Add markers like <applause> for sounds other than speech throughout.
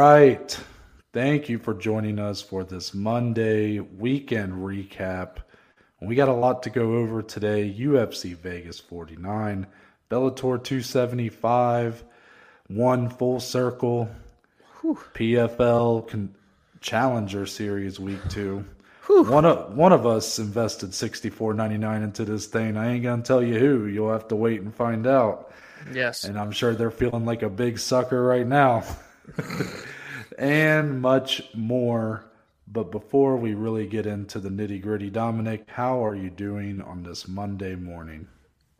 Right. Thank you for joining us for this Monday weekend recap. We got a lot to go over today. UFC Vegas 49, Bellator 275, one full circle, Whew. PFL con- Challenger Series Week 2. One of one of us invested sixty four ninety nine into this thing. I ain't gonna tell you who. You'll have to wait and find out. Yes. And I'm sure they're feeling like a big sucker right now. <laughs> and much more. But before we really get into the nitty gritty, Dominic, how are you doing on this Monday morning?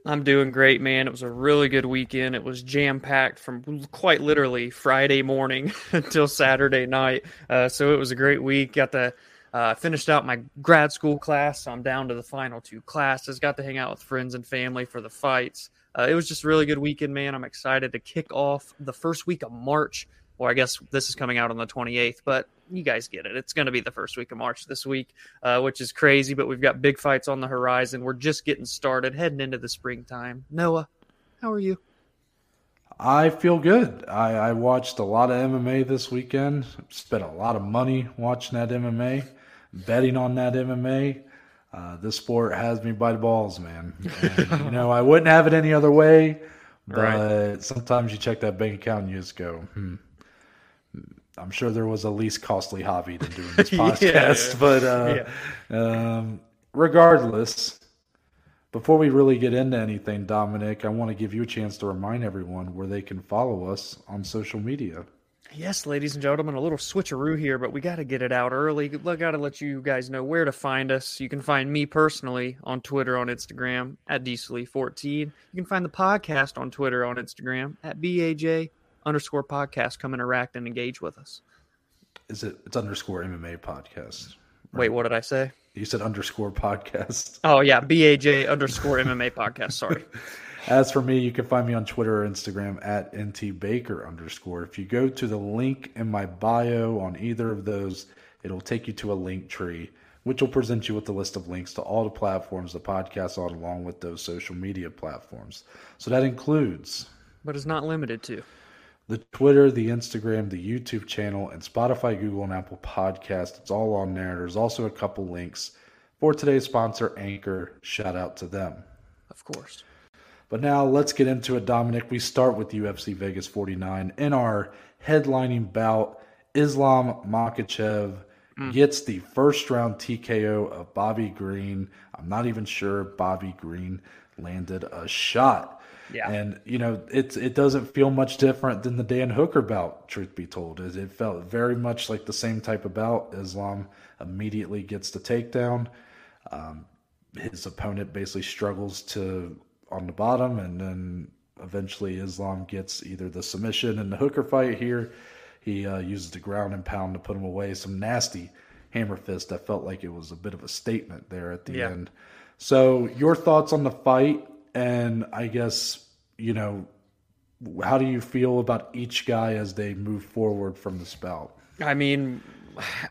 I'm doing great, man. It was a really good weekend. It was jam packed from quite literally Friday morning <laughs> until Saturday night. Uh, so it was a great week. Got to uh, finished out my grad school class. So I'm down to the final two classes. Got to hang out with friends and family for the fights. Uh, it was just a really good weekend, man. I'm excited to kick off the first week of March. Well, I guess this is coming out on the 28th, but you guys get it. It's going to be the first week of March this week, uh, which is crazy, but we've got big fights on the horizon. We're just getting started, heading into the springtime. Noah, how are you? I feel good. I, I watched a lot of MMA this weekend, spent a lot of money watching that MMA, betting on that MMA. Uh, this sport has me by the balls, man. And, you know, I wouldn't have it any other way, <laughs> but right. sometimes you check that bank account and you just go, hmm I'm sure there was a least costly hobby than doing <laughs> this podcast, yeah, but uh, yeah. um, regardless, before we really get into anything, Dominic, I want to give you a chance to remind everyone where they can follow us on social media. Yes, ladies and gentlemen, a little switcheroo here, but we got to get it out early. We got to let you guys know where to find us. You can find me personally on Twitter, on Instagram at Diesely14. You can find the podcast on Twitter, on Instagram at BAJ underscore podcast. Come interact and engage with us. Is it? It's underscore MMA podcast. Right? Wait, what did I say? You said underscore podcast. <laughs> Oh yeah, BAJ underscore MMA podcast. Sorry. <laughs> As for me, you can find me on Twitter or Instagram at ntbaker underscore. If you go to the link in my bio on either of those, it'll take you to a link tree, which will present you with a list of links to all the platforms the podcast on, along with those social media platforms. So that includes, but is not limited to, the Twitter, the Instagram, the YouTube channel, and Spotify, Google, and Apple Podcast. It's all on there. There's also a couple links for today's sponsor, Anchor. Shout out to them. Of course. But now let's get into it, Dominic. We start with UFC Vegas 49. In our headlining bout, Islam Makhachev mm. gets the first round TKO of Bobby Green. I'm not even sure Bobby Green landed a shot. Yeah. And you know, it's it doesn't feel much different than the Dan Hooker bout, truth be told. It felt very much like the same type of bout. Islam immediately gets the takedown. Um, his opponent basically struggles to on the bottom, and then eventually Islam gets either the submission in the Hooker fight here. He uh, uses the ground and pound to put him away. Some nasty hammer fist that felt like it was a bit of a statement there at the yeah. end. So, your thoughts on the fight? And I guess, you know, how do you feel about each guy as they move forward from the spout? I mean,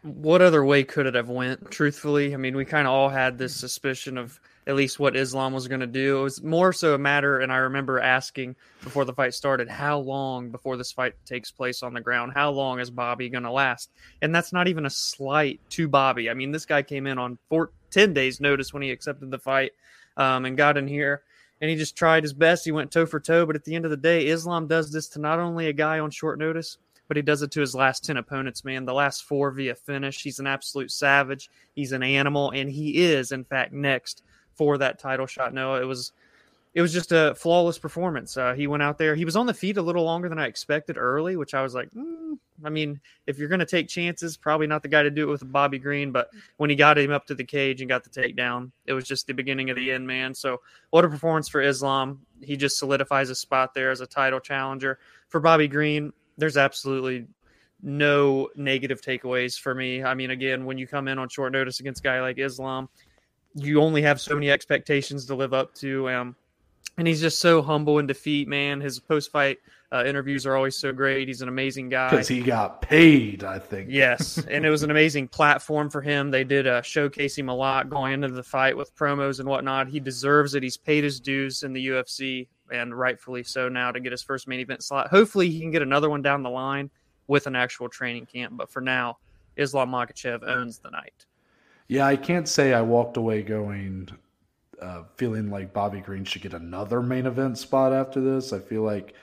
what other way could it have went? Truthfully, I mean, we kind of all had this suspicion of at least what Islam was going to do. It was more so a matter, and I remember asking before the fight started, how long before this fight takes place on the ground? How long is Bobby going to last? And that's not even a slight to Bobby. I mean, this guy came in on four, 10 days' notice when he accepted the fight um, and got in here and he just tried his best. He went toe for toe, but at the end of the day, Islam does this to not only a guy on short notice, but he does it to his last 10 opponents, man. The last four via finish. He's an absolute savage. He's an animal, and he is, in fact, next for that title shot. No, it was it was just a flawless performance. Uh, he went out there. He was on the feet a little longer than I expected early, which I was like, mm, I mean, if you're going to take chances, probably not the guy to do it with Bobby Green. But when he got him up to the cage and got the takedown, it was just the beginning of the end, man. So what a performance for Islam. He just solidifies a spot there as a title challenger. For Bobby Green, there's absolutely no negative takeaways for me. I mean, again, when you come in on short notice against a guy like Islam, you only have so many expectations to live up to. Um, and he's just so humble in defeat, man. His post fight uh, interviews are always so great. He's an amazing guy because he got paid. I think yes, <laughs> and it was an amazing platform for him. They did uh, showcase him a lot going into the fight with promos and whatnot. He deserves it. He's paid his dues in the UFC, and rightfully so now to get his first main event slot. Hopefully, he can get another one down the line. with an actual training camp. But for now, Islam Makhachev owns the night. Yeah, I can't say I walked away going uh, feeling like Bobby Green should get another main event spot after this. I feel like,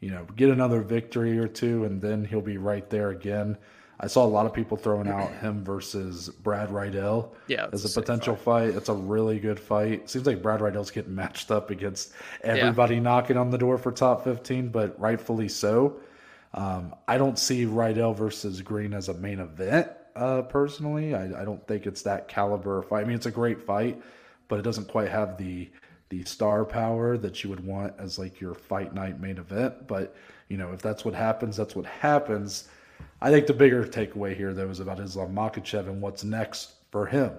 you know, get another victory or two, and then he'll be right there again. I saw a lot of people throwing out <clears throat> him versus Brad Riddell yeah, as a potential fight. fight. It's a really good fight. Seems like Brad Riddell's getting matched up against everybody yeah. knocking on the door for top 15, but rightfully so. Um, I don't see Riddell versus Green as a main event uh, personally. I, I, don't think it's that caliber fight. I mean, it's a great fight, but it doesn't quite have the the star power that you would want as like your fight night main event. But you know, if that's what happens, that's what happens. I think the bigger takeaway here, though, is about Islam Makhachev and what's next for him.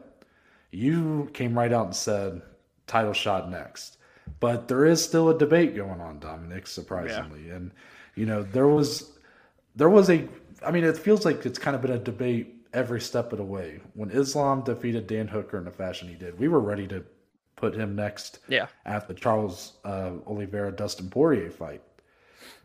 You came right out and said title shot next, but there is still a debate going on, Dominic. Surprisingly, yeah. and you know there was there was a. I mean, it feels like it's kind of been a debate every step of the way. When Islam defeated Dan Hooker in the fashion he did, we were ready to put him next. Yeah. At the Charles uh, Oliveira Dustin Poirier fight.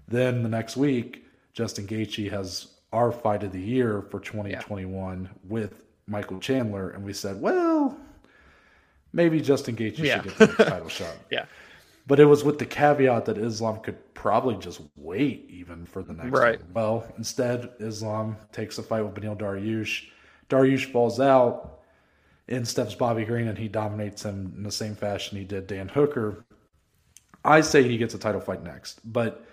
Then the next week, Justin Gaethje has our fight of the year for 2021 yeah. with Michael Chandler, and we said, well, maybe Justin Gaethje yeah. should get the title shot. <laughs> Yeah. But it was with the caveat that Islam could probably just wait even for the next right. one. Well, instead, Islam takes a fight with Beneil Dariush. Dariush falls out. In steps Bobby Green, and he dominates him in the same fashion he did Dan Hooker. I say he gets a title fight next, but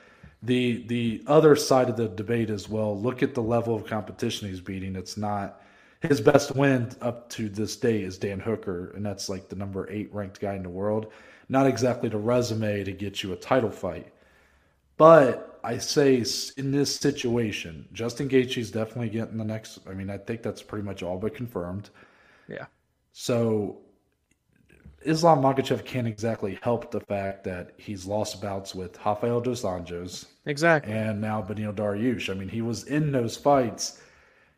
the the other side of the debate as well. Look at the level of competition he's beating. It's not his best win up to this day is Dan Hooker, and that's like the number eight ranked guy in the world. Not exactly the resume to get you a title fight, but I say in this situation, Justin Gaethje is definitely getting the next. I mean, I think that's pretty much all but confirmed. Yeah. So Islam Makhachev can't exactly help the fact that he's lost bouts with Rafael dos Anjos. Exactly. And now Beneil Dariush. I mean, he was in those fights.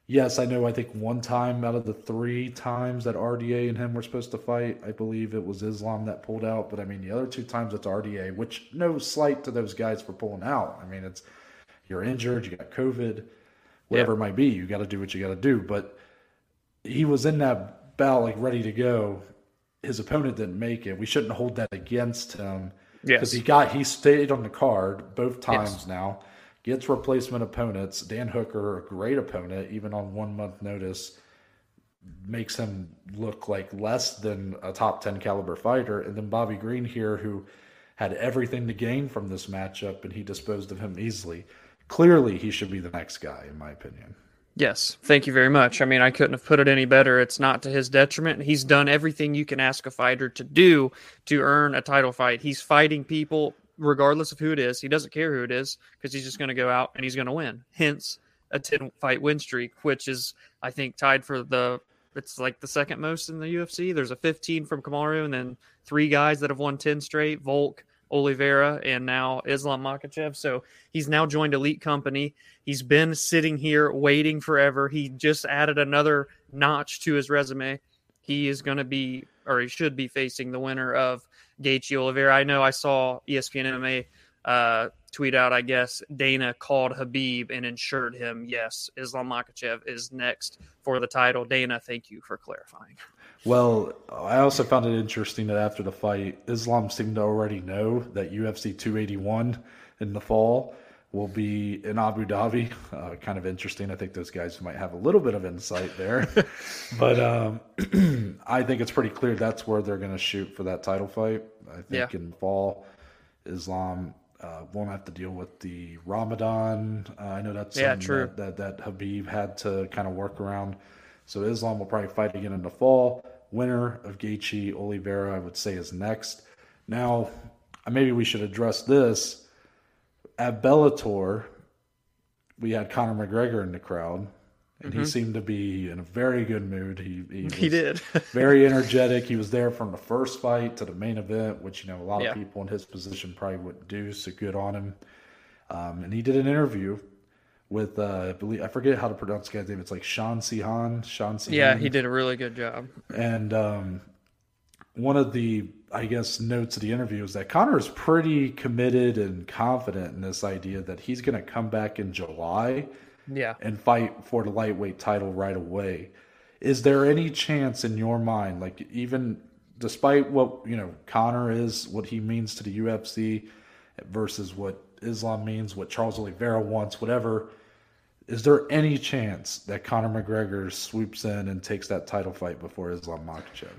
Yes, I know. I think one time out of the three times that RDA and him were supposed to fight, I believe it was Islam that pulled out. But I mean, the other two times it's RDA, which no slight to those guys for pulling out. I mean, it's you're injured, you got COVID, whatever it might be. You got to do what you got to do. But he was in that bout like ready to go, his opponent didn't make it. We shouldn't hold that against him. Because he got he stayed on the card both times yes. now. Gets replacement opponents. Dan Hooker, a great opponent, even on one month notice, makes him look like less than a top ten caliber fighter. And then Bobby Green here, who had everything to gain from this matchup, and he disposed of him easily. Clearly, he should be the next guy, in my opinion. Yes, thank you very much. I mean, I couldn't have put it any better. It's not to his detriment. He's done everything you can ask a fighter to do to earn a title fight. He's fighting people regardless of who it is. He doesn't care who it is because he's just going to go out and he's going to win. Hence, a 10 fight win streak, which is, I think, tied for the, it's like the second most in the UFC. There's a 15 from Kamaru and then three guys that have won 10 straight Volk, Oliveira and now Islam Makhachev. So he's now joined Elite Company. He's been sitting here waiting forever. He just added another notch to his resume. He is going to be, or he should be facing the winner of Gaethje Oliveira. I know I saw ESPN MMA uh, tweet out, I guess Dana called Khabib and ensured him, yes, Islam Makhachev is next for the title. Dana, thank you for clarifying. Well, I also found it interesting that after the fight, Islam seemed to already know that UFC 281 in the fall will be in Abu Dhabi. Uh, kind of interesting. I think those guys might have a little bit of insight there. <laughs> but um, <clears throat> I think it's pretty clear that's where they're going to shoot for that title fight. I think yeah. in fall, Islam uh, won't have to deal with the Ramadan. Uh, I know that's yeah, true. That, that, that Khabib had to kind of work around. So Islam will probably fight again in the fall. Winner of Gaethje Oliveira, I would say, is next. Now, maybe we should address this. At Bellator, we had Conor McGregor in the crowd, and mm-hmm. he seemed to be in a very good mood. He he, he did <laughs> very energetic. He was there from the first fight to the main event, which you know a lot yeah. of people in his position probably wouldn't do. So good on him. Um, and he did an interview with uh, I believe I forget how to pronounce the guy's name. It's like Sean Sihan. Sean Sihan. Yeah, he did a really good job. And um, one of the I guess notes of the interview is that Conor is pretty committed and confident in this idea that he's going to come back in July Yeah. and fight for the lightweight title right away. Is there any chance in your mind, like even despite what you know, Conor is, what he means to the UFC versus what Islam means, what Charles Oliveira wants, whatever? Is there any chance that Conor McGregor swoops in and takes that title fight before Islam Makhachev?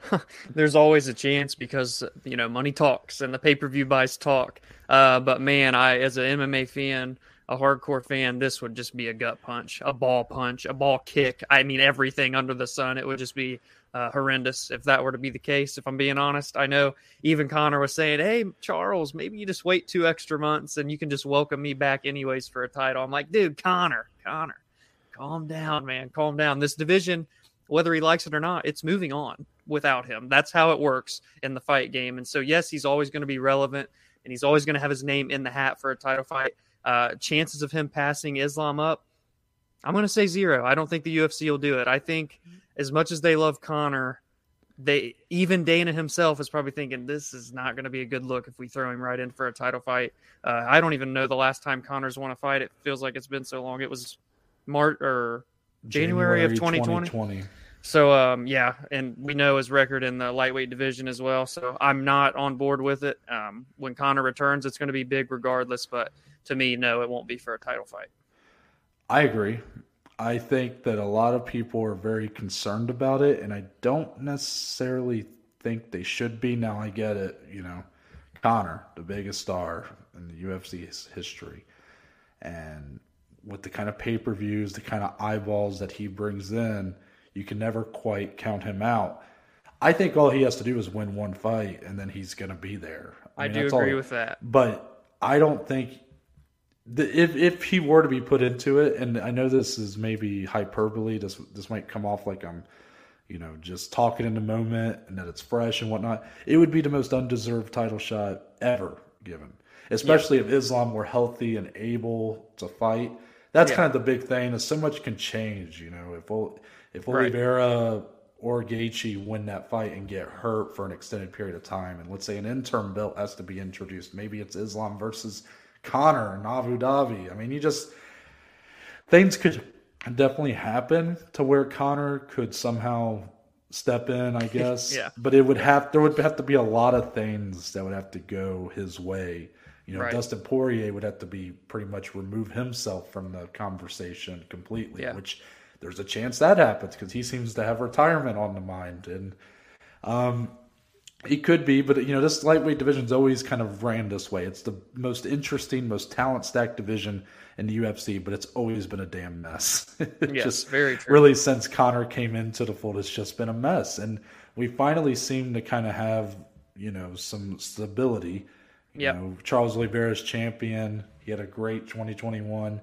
<laughs> There's always a chance because you know money talks and the pay per view buys talk. Uh, but man, I as an MMA fan, a hardcore fan, this would just be a gut punch, a ball punch, a ball kick. I mean, everything under the sun. It would just be uh, horrendous if that were to be the case. If I'm being honest, I know even Conor was saying, "Hey, Charles, maybe you just wait two extra months and you can just welcome me back anyways for a title." I'm like, dude, Conor, Conor, calm down, man, calm down. This division, whether he likes it or not, it's moving on without him. That's how it works in the fight game. And so, yes, he's always going to be relevant and he's always going to have his name in the hat for a title fight. Uh, chances of him passing Islam up, I'm going to say zero. I don't think the UFC will do it. I think as much as they love Conor, they even Dana himself is probably thinking this is not going to be a good look if we throw him right in for a title fight. Uh, I don't even know the last time Conor's won a fight. It feels like it's been so long. It was March or January, January of 2020. 2020. So um, yeah, and we know his record in the lightweight division as well. So I'm not on board with it. Um, when Conor returns, it's going to be big regardless. But to me, no, it won't be for a title fight. I agree. I think that a lot of people are very concerned about it, and I don't necessarily think they should be. Now I get it, you know, Conor, the biggest star in the UFC's history, and with the kind of pay per views, the kind of eyeballs that he brings in, you can never quite count him out. I think all he has to do is win one fight, and then he's going to be there. I, I mean, do agree all, with that, but I don't think the, if if he were to be put into it, and I know this is maybe hyperbole, this this might come off like I'm, you know, just talking in the moment and that it's fresh and whatnot. It would be the most undeserved title shot ever given, especially if Islam were healthy and able to fight. That's yeah. kind of the big thing. Is so much can change. You know, if if Oliveira right. or Gaethje win that fight and get hurt for an extended period of time, and let's say an interim belt has to be introduced, maybe it's Islam versus Conor and Abu Dhabi. I mean, you just things could definitely happen to where Conor could somehow step in, I <laughs> guess. yeah. But it would have there would have to be a lot of things that would have to go his way. You know, right. Dustin Poirier would have to be pretty much remove himself from the conversation completely, yeah. which there's a chance that happens because he seems to have retirement on the mind. And um, he could be, but you know, this lightweight division's always kind of ran this way. It's the most interesting, most talent stacked division in the UFC, but it's always been a damn mess. <laughs> yes, just very true. Really, since Conor came into the fold, it's just been a mess, and we finally seem to kind of have you know some stability. You yep. know, Charles Oliveira's champion. He had a great 2021.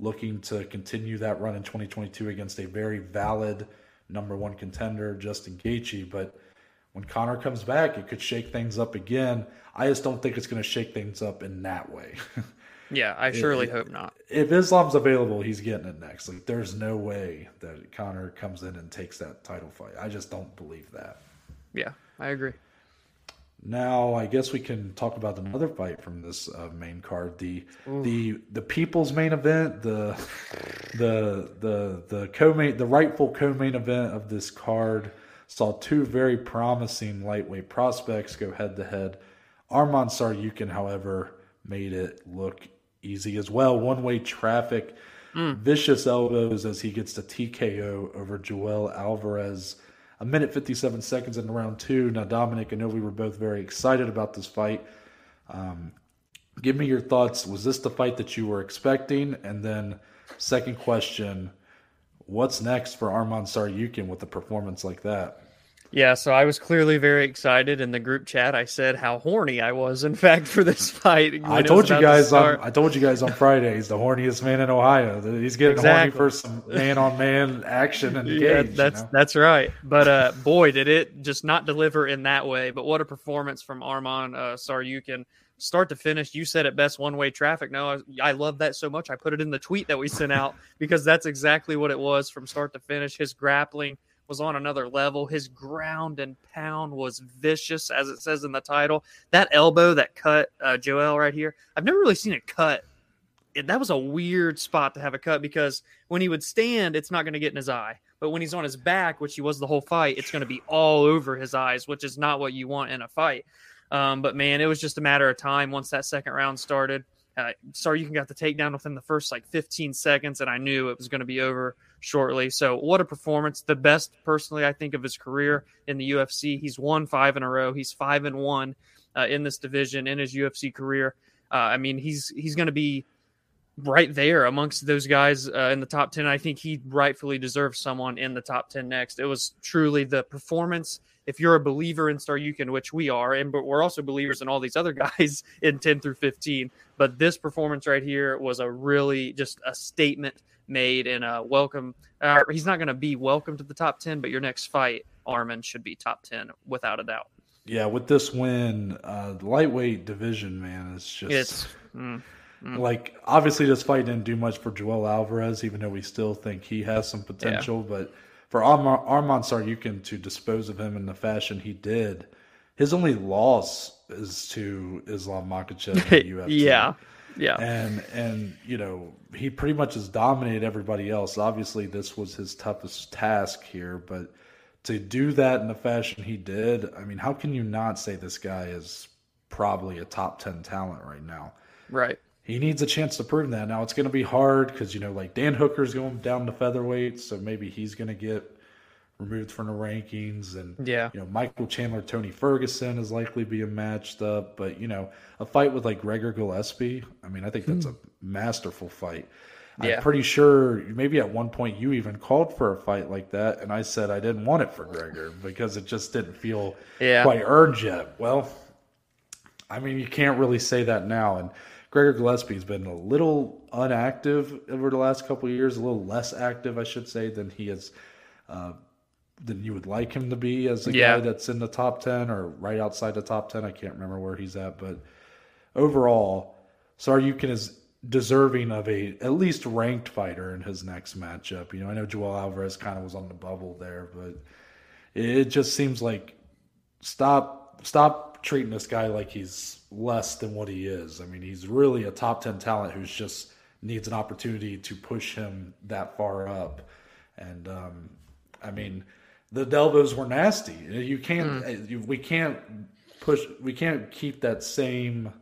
Looking to continue that run in 2022 against a very valid number one contender, Justin Gaethje, but when Conor comes back, it could shake things up again. I just don't think it's going to shake things up in that way. <laughs> yeah, I surely if, hope not. If Islam's available, he's getting it next. Like, there's no way that Conor comes in and takes that title fight. I just don't believe that. Yeah, I agree. Now, I guess we can talk about another fight from this uh, main card the Ooh. the the people's main event, the the the the co-main, the rightful co-main event of this card saw two very promising lightweight prospects go head to head. Arman Tsarukyan, however, made it look easy as well. One way traffic, mm. vicious elbows as he gets the TKO over Joel Alvarez. A minute 57 seconds in round two. Now, Dominic, I know we were both very excited about this fight. Um, give me your thoughts. Was this the fight that you were expecting? And then, second question what's next for Arman Tsarukyan with a performance like that? Yeah, so I was clearly very excited in the group chat. I said how horny I was, in <laughs> fact, for this fight. I told you guys on I told you guys on Friday he's the horniest man in Ohio. He's getting exactly. horny for some man on man action and <laughs> yeah, that's you know? that's right. But uh, boy, did it just not deliver in that way. But what a performance from Arman uh, Tsarukyan start to finish. You said it best one way traffic. No, I, I, love that so much. I put it in the tweet that we sent out because that's exactly what it was from start to finish. His grappling was on another level. His ground and pound was vicious, as it says in the title. That elbow that cut uh, Joel right here, I've never really seen it cut it, that was a weird spot to have a cut because when he would stand, it's not going to get in his eye. But when he's on his back, which he was the whole fight, it's going to be all over his eyes, which is not what you want in a fight. Um, but man, it was just a matter of time once that second round started. Uh, Tsarukyan got the takedown within the first like 15 seconds, and I knew it was going to be over shortly. So, what a performance! The best, personally, I think, of his career in the UFC. He's won five in a row. He's five and one uh, in this division in his UFC career. Uh, I mean, he's he's going to be right there amongst those guys uh, in the top 10. I think he rightfully deserves someone in the top 10 next. It was truly the performance. If you're a believer in Tsarukyan, which we are, and but we're also believers in all these other <laughs> guys in 10 through 15. But this performance right here was a really just a statement made and a welcome. Uh, he's not going to be welcome to the top 10, but your next fight, Arman, should be top 10 without a doubt. Yeah, with this win, uh, the lightweight division, man, is just. It's. Mm Mm. Like obviously, this fight didn't do much for Joel Alvarez, even though we still think he has some potential. Yeah. But for Arman, Arman Tsarukyan to dispose of him in the fashion he did, his only loss is to Islam Makhachev in the <laughs> UFC. yeah, yeah, and and you know he pretty much has dominated everybody else. Obviously, this was his toughest task here, but to do that in the fashion he did, I mean, how can you not say this guy is probably a top ten talent right now? Right he needs a chance to prove that. Now it's going to be hard because you know, like Dan Hooker's going down to featherweight, so maybe he's going to get removed from the rankings, and yeah, you know, Michael Chandler, Tony Ferguson is likely being matched up. But you know, a fight with like Gregor Gillespie, I mean, I think that's hmm. a masterful fight. Yeah. I'm pretty sure maybe at one point you even called for a fight like that, and I said I didn't want it for Gregor because it just didn't feel yeah. quite earned yet. Well, I mean, you can't really say that now, and Gregor Gillespie's been a little unactive over the last couple years, a little less active, I should say, than he has, uh, than you would like him to be as a yeah. guy that's in the top ten or right outside the top ten. I can't remember where he's at, but overall, Tsarukyan is deserving of a at least ranked fighter in his next matchup. You know, I know Joel Alvarez kind of was on the bubble there, but it just seems like stop stop treating this guy like he's less than what he is. I mean, he's really a top 10 talent who's just needs an opportunity to push him that far up. And um, I mean, the Delvos were nasty. You can't, mm. we can't push, we can't keep that same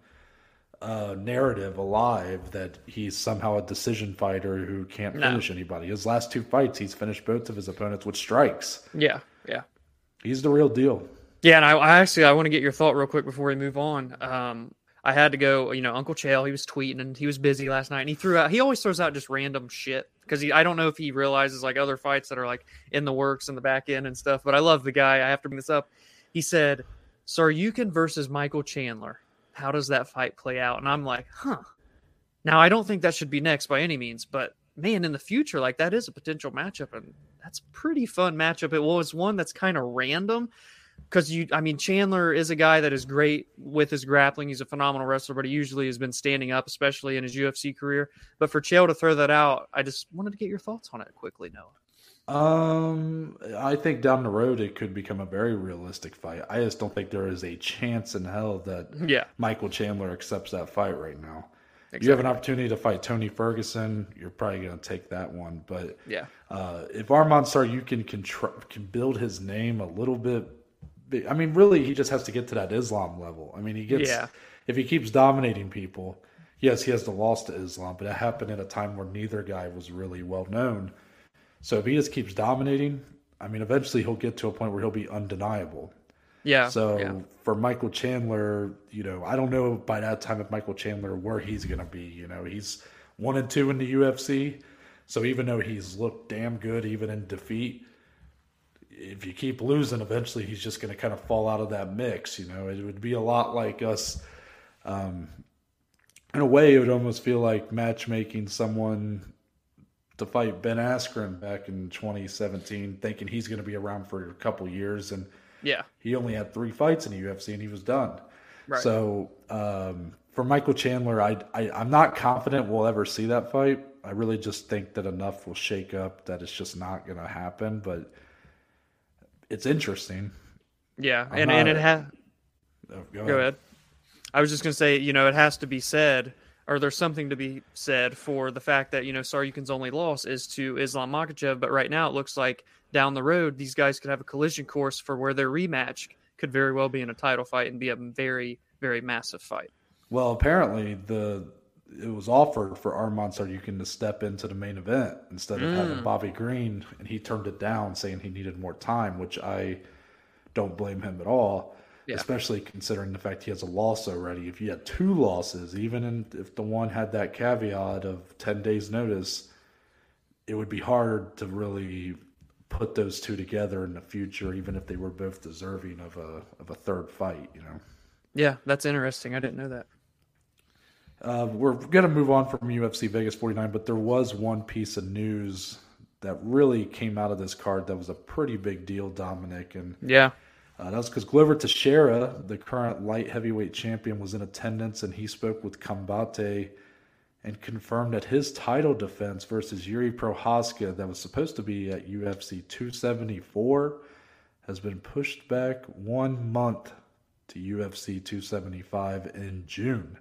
uh, narrative alive that he's somehow a decision fighter who can't no. finish anybody. His last two fights, he's finished both of his opponents with strikes. Yeah, yeah. He's the real deal. Yeah, and I, I actually I want to get your thought real quick before we move on. Um, I had to go. You know, Uncle Chael, he was tweeting and he was busy last night, and he threw out. He always throws out just random shit because I don't know if he realizes like other fights that are like in the works in the back end and stuff. But I love the guy. I have to bring this up. He said, "Tsarukyan versus Michael Chandler. How does that fight play out?" And I'm like, huh. Now I don't think that should be next by any means, but man, in the future, like that is a potential matchup, and that's pretty fun matchup. It was one that's kind of random because you i mean chandler is a guy that is great with his grappling he's a phenomenal wrestler but he usually has been standing up especially in his ufc career but for chael to throw that out i just wanted to get your thoughts on it quickly noah um, I think down the road it could become a very realistic fight. I just don't think there is a chance in hell that yeah. Michael Chandler accepts that fight right now. Exactly. You have an opportunity to fight Tony Ferguson. You're probably going to take that one, but yeah, uh, if Arman Tsarukyan can can build his name a little bit I mean, really, he just has to get to that Islam level. I mean, he gets yeah. if he keeps dominating people. Yes, he has the loss to Islam, but it happened at a time where neither guy was really well known. So if he just keeps dominating, I mean, eventually he'll get to a point where he'll be undeniable. Yeah. So yeah. for Michael Chandler, you know, I don't know by that time if Michael Chandler where he's going to be. You know, he's one and two in the UFC. So even though he's looked damn good even in defeat, if you keep losing, eventually he's just going to kind of fall out of that mix. You know, it would be a lot like us. Um, in a way, it would almost feel like matchmaking someone to fight Ben Askren back in 2017, thinking he's going to be around for a couple years, and yeah, he only had three fights in the UFC and he was done. Right. So um, for Michael Chandler, I, I I'm not confident we'll ever see that fight. I really just think that enough will shake up that it's just not going to happen, but it's interesting. Yeah, I'm and not, and it has. Oh, go, go ahead. I was just gonna say, you know, it has to be said. or there's something to be said for the fact that you know Tsarukyan's only loss is to Islam Makhachev, but right now it looks like down the road these guys could have a collision course for where their rematch could very well be in a title fight and be a very very massive fight. Well, apparently the it was offered for Arman Tsarukyan to step into the main event instead of mm. having Bobby Green, and he turned it down, saying he needed more time, which I don't blame him at all. Yeah. Especially considering the fact he has a loss already. If you had two losses, even in, if the one had that caveat of ten days notice, it would be hard to really put those two together in the future, even if they were both deserving of a of a third fight. You know. Yeah, that's interesting. I didn't know that. Uh, we're going to move on from UFC Vegas 49, but there was one piece of news that really came out of this card that was a pretty big deal, Dominic. And yeah, uh, that was because Glover Teixeira, the current light heavyweight champion, was in attendance and he spoke with Combate and confirmed that his title defense versus Yuri Prochazka, that was supposed to be at UFC 274, has been pushed back one month to UFC 275 in June.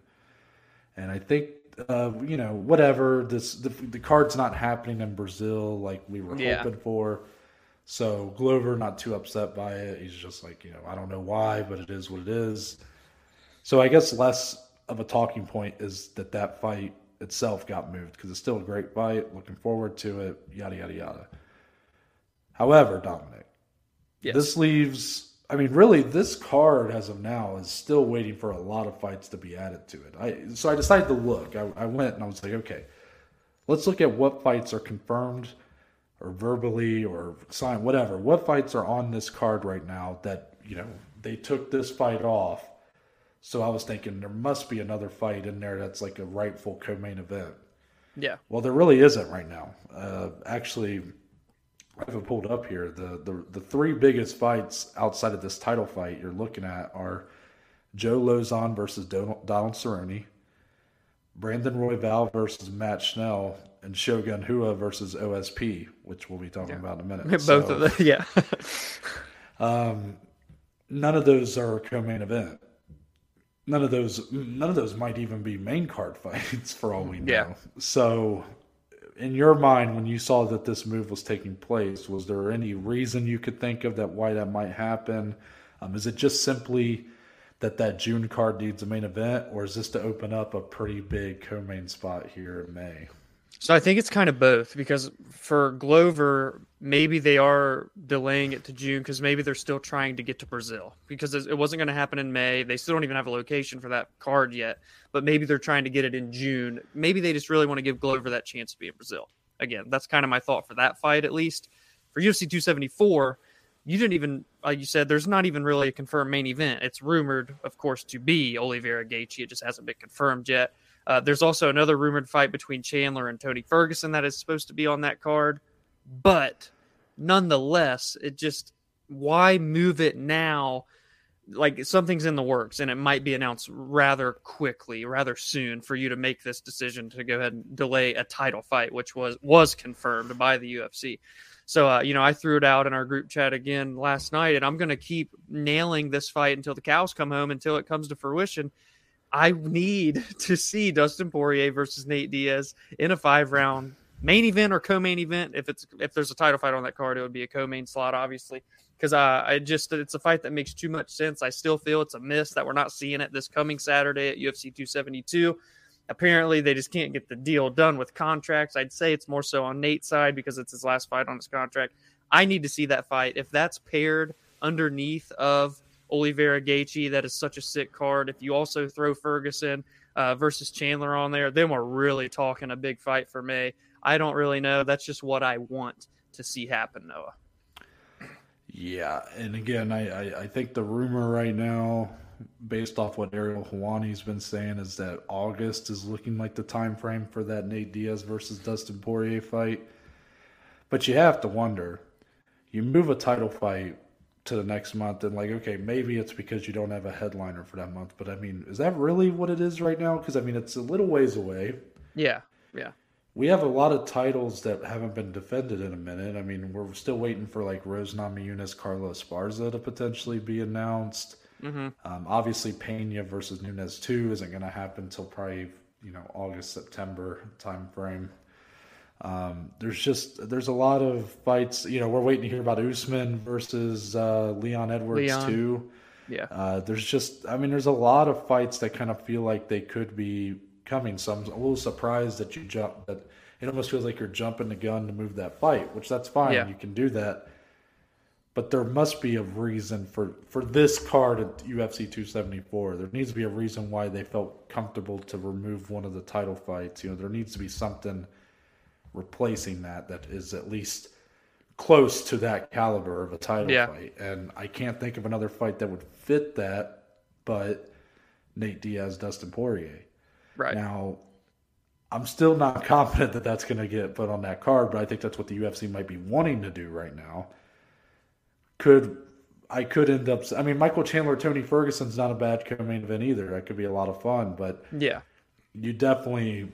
And I think, uh, you know, whatever this the, the card's not happening in Brazil like we were yeah. hoping for. So Glover not too upset by it. He's just like, you know, I don't know why, but it is what it is. So I guess less of a talking point is that that fight itself got moved because it's still a great fight. Looking forward to it. Yada yada yada. However, Dominic, yes. this leaves I mean, really, this card as of now is still waiting for a lot of fights to be added to it. I so I decided to look. I, I went and I was like, okay, let's look at what fights are confirmed or verbally or signed, whatever. What fights are on this card right now that you know they took this fight off? So I was thinking there must be another fight in there that's like a rightful co-main event. Yeah. Well, there really isn't right now. Uh, actually, I have it pulled up here. The, the the three biggest fights outside of this title fight you're looking at are Joe Lauzon versus Donald, Donald Cerrone, Brandon Royval versus Matt Schnell, and Shogun Rua versus OSP, which we'll be talking yeah. about in a minute. <laughs> Both so, of them, yeah. <laughs> um, none of those are co-main event. None of those, none of those might even be main card <laughs> fights for all we know. Yeah. So in your mind, when you saw that this move was taking place, was there any reason you could think of that why that might happen? Um, is it just simply that that June card needs a main event, or is this to open up a pretty big co-main spot here in May? So I think it's kind of both because for Glover, maybe they are delaying it to June because maybe they're still trying to get to Brazil because it wasn't going to happen in May. They still don't even have a location for that card yet, but maybe they're trying to get it in June. Maybe they just really want to give Glover that chance to be in Brazil. Again, that's kind of my thought for that fight, at least. For UFC 274, you didn't even, like you said, there's not even really a confirmed main event. It's rumored, of course, to be Oliveira Gaethje. It just hasn't been confirmed yet. Uh, there's also another rumored fight between Chandler and Tony Ferguson that is supposed to be on that card. But nonetheless, it just, why move it now? Like something's in the works and it might be announced rather quickly, rather soon for you to make this decision to go ahead and delay a title fight, which was was confirmed by the UFC. So, uh, you know, I threw it out in our group chat again last night, and I'm going to keep nailing this fight until the cows come home, until it comes to fruition. I need <laughs> to see Dustin Poirier versus Nate Diaz in a five round main event or co-main event. If it's if there's a title fight on that card, it would be a co-main slot, obviously, because uh, I just it's a fight that makes too much sense. I still feel it's a miss that we're not seeing it this coming Saturday at UFC 272. Apparently, they just can't get the deal done with contracts. I'd say it's more so on Nate's side because it's his last fight on his contract. I need to see that fight. If that's paired underneath of Oliveira Gaethje. That is such a sick card. If you also throw Ferguson uh, versus Chandler on there, then we're really talking a big fight for me. I don't really know. That's just what I want to see happen, Noah. Yeah, and again, I, I, I think the rumor right now, based off what Ariel Helwani's been saying, is that August is looking like the time frame for that Nate Diaz versus Dustin Poirier fight. But you have to wonder, you move a title fight to the next month and like okay maybe it's because you don't have a headliner for that month but i mean is that really what it is right now? Because i mean it's a little ways away. Yeah yeah we have a lot of titles that haven't been defended in a minute i mean we're still waiting for like rose namajunas Carla Esparza to potentially be announced mm-hmm. um, obviously pena versus nunes 2 isn't going to happen until probably you know August September time frame. Um, there's just there's a lot of fights. You know, we're waiting to hear about Usman versus uh, Leon Edwards Leon. too. Yeah. Uh, there's just I mean, there's a lot of fights that kind of feel like they could be coming. So I'm a little surprised that you jump that it almost feels like you're jumping the gun to move that fight, which that's fine. Yeah. You can do that. But there must be a reason for, for this card at UFC 274. There needs to be a reason why they felt comfortable to remove one of the title fights. You know, there needs to be something replacing that that is at least close to that caliber of a title yeah. fight. And I can't think of another fight that would fit that, but Nate Diaz, Dustin Poirier. Right. Now, I'm still not <laughs> confident that that's going to get put on that card, but I think that's what the UFC might be wanting to do right now. Could I could end up? I mean, Michael Chandler, Tony Ferguson's not a bad co-main event either. That could be a lot of fun, but yeah, you definitely,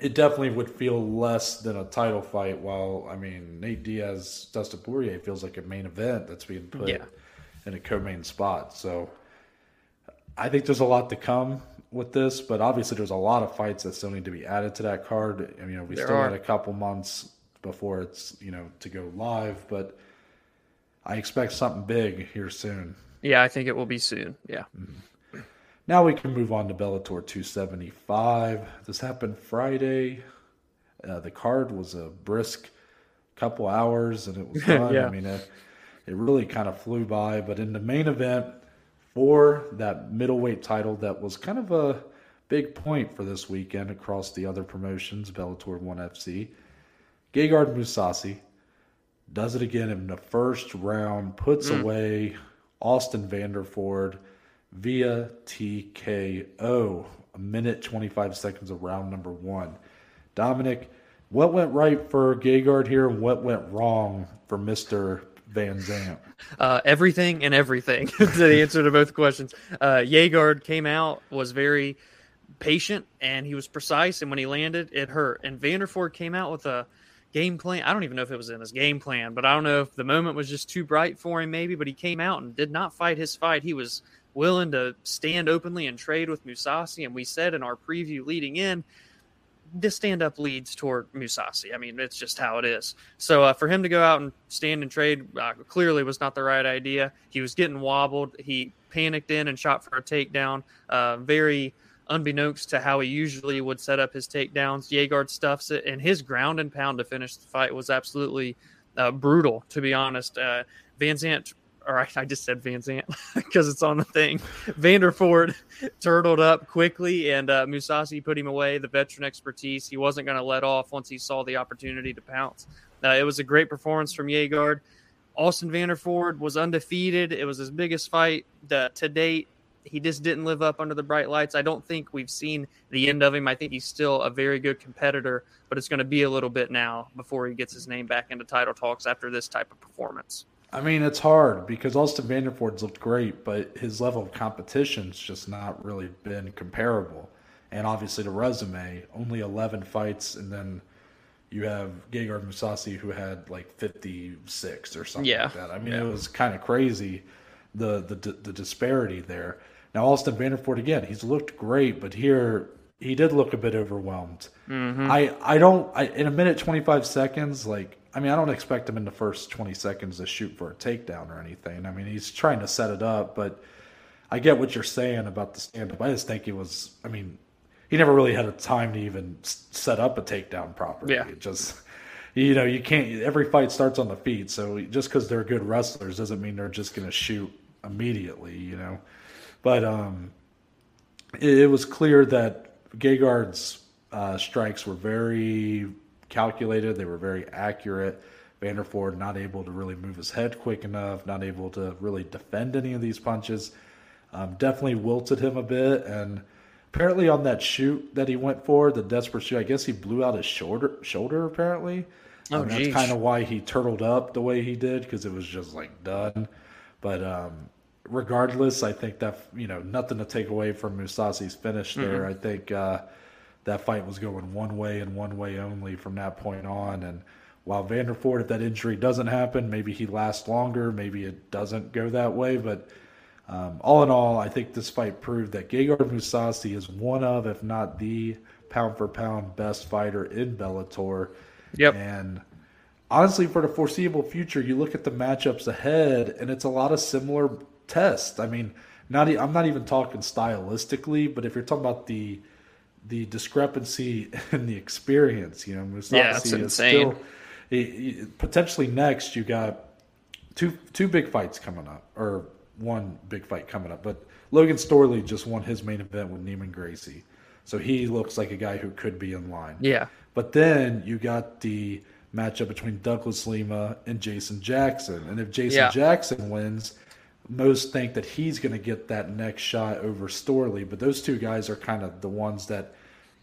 it definitely would feel less than a title fight. While I mean, Nate Diaz, Dustin Poirier feels like a main event that's being put yeah. in a co-main spot. So I think there's a lot to come with this, but obviously there's a lot of fights that still need to be added to that card. I mean, you know, we there still are. got a couple months before it's you know to go live, but I expect something big here soon. Yeah, I think it will be soon. Yeah. Mm-hmm. Now we can move on to Bellator 275. This happened Friday. Uh, the card was a brisk couple hours, and it was <laughs> fun. yeah. I mean, it, it really kind of flew by. But in the main event, for that middleweight title that was kind of a big point for this weekend across the other promotions, Bellator 1 FC. Gegard Mousasi does it again in the first round, puts mm. away Austin Vanderford via TKO, a minute 25 seconds of round number one. Dominic, what went right for Gegard here and what went wrong for Mr. Van Zant? Uh, everything and everything <laughs> the answer to both questions. Uh, came out, was very patient, and he was precise. And when he landed, it hurt. And Vanderford came out with a game plan. I don't even know if it was in his game plan, but I don't know if the moment was just too bright for him, maybe. But he came out and did not fight his fight. He was willing to stand openly and trade with Mousasi. And we said in our preview leading in, the stand up leads toward Mousasi. I mean, it's just how it is. So uh, for him to go out and stand and trade uh, clearly was not the right idea. He was getting wobbled. He panicked in and shot for a takedown. Uh, very unbeknownst to how he usually would set up his takedowns. Gegard stuffs it, and his ground and pound to finish the fight was absolutely uh, brutal, to be honest. Uh, Van Zant or I, I just said Van Zant <laughs> because it's on the thing. Vanderford turtled up quickly, and uh, Mousasi put him away. The veteran expertise. He wasn't going to let off once he saw the opportunity to pounce. Uh, it was a great performance from Gegard. Austin Vanderford was undefeated. It was his biggest fight to date. He just didn't live up under the bright lights. I don't think we've seen the end of him. I think he's still a very good competitor, but it's going to be a little bit now before he gets his name back into title talks after this type of performance. I mean, it's hard because Austin Vanderford's looked great, but his level of competition's just not really been comparable. And obviously, the resume only 11 fights, and then you have Gegard Mousasi who had like 56 or something yeah. like that. I mean, yeah. it was kind of crazy the, the the disparity there. Now, Austin Vanderford again, he's looked great, but here he did look a bit overwhelmed. Mm-hmm. I I don't I, in a minute 25 seconds like I mean, I don't expect him in the first 20 seconds to shoot for a takedown or anything. I mean, he's trying to set it up, but I get what you're saying about the stand up. I just think he was, I mean, he never really had a time to even set up a takedown properly. Yeah. It just, you know, you can't, every fight starts on the feet. So just because they're good wrestlers doesn't mean they're just going to shoot immediately, you know. But um, it, it was clear that Gegard's uh, strikes were very calculated. They were very accurate. Vanderford not able to really move his head quick enough, not able to really defend any of these punches. Um, definitely wilted him a bit. And apparently, on that shoot that he went for, the desperate shoot, I guess he blew out his shoulder. Shoulder apparently. Oh, um, that's kind of why he turtled up the way he did because it was just like done. But um, regardless, I think that you know nothing to take away from Mousasi's finish there. Mm-hmm. I think. Uh, that fight was going one way and one way only from that point on. And while Vanderford, if that injury doesn't happen, maybe he lasts longer, maybe it doesn't go that way. But Um, all in all, I think this fight proved that Gegard Mousasi is one of, if not the pound for pound best fighter in Bellator. Yep. And honestly, for the foreseeable future, you look at the matchups ahead, and it's a lot of similar tests. I mean, not I'm not even talking stylistically, but if you're talking about the the discrepancy <laughs> in the experience, you know, Mousasi yeah, that's insane. Still, potentially next, you got two two big fights coming up, or one big fight coming up. But Logan Storley just won his main event with Neiman Gracie, so he looks like a guy who could be in line. Yeah. But then you got the matchup between Douglas Lima and Jason Jackson, and if Jason yeah. Jackson wins, most think that he's going to get that next shot over Storley, but those two guys are kind of the ones that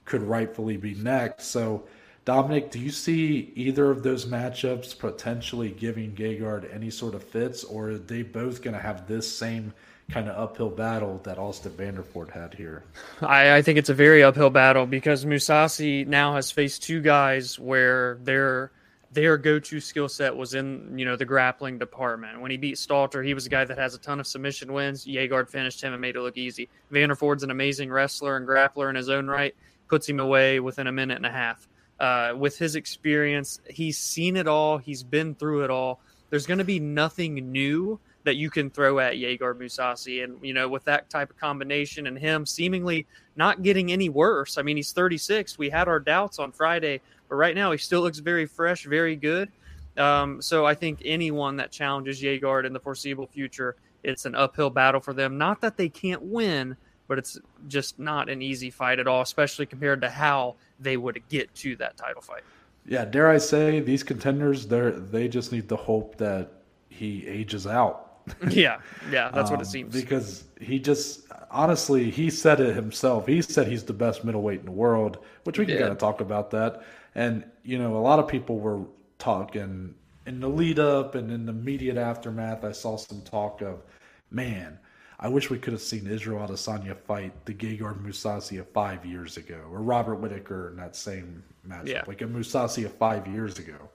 could rightfully be next. So, Dominic, do you see either of those matchups potentially giving Gegard any sort of fits, or are they both going to have this same kind of uphill battle that Austin Vanderford had here? I, I think it's a very uphill battle because Mousasi now has faced two guys where they're – their go-to skill set was in you know the grappling department. When he beat Salter, he was a guy that has a ton of submission wins. Gegard finished him and made it look easy. Vanderford's an amazing wrestler and grappler in his own right. Puts him away within a minute and a half. Uh, with his experience, he's seen it all. He's been through it all. There's going to be nothing new that you can throw at Gegard Mousasi. And, you know, with that type of combination and him seemingly not getting any worse. I mean, he's 36. We had our doubts on Friday but right now, he still looks very fresh, very good. Um, so I think anyone that challenges Gegard in the foreseeable future, it's an uphill battle for them. Not that they can't win, but it's just not an easy fight at all, especially compared to how they would get to that title fight. Yeah, dare I say, these contenders, they they just need to hope that he ages out. <laughs> yeah, yeah, that's um, what it um, seems. Because he just honestly, he said it himself. He said he's the best middleweight in the world, which we can kind of talk about that. And you know, a lot of people were talking in the lead up and in the immediate aftermath. I saw some talk of, man, I wish we could have seen Israel Adesanya fight the Gegard Mousasi of five years ago, or Robert Whitaker in that same matchup, yeah. like a Mousasi of five years ago.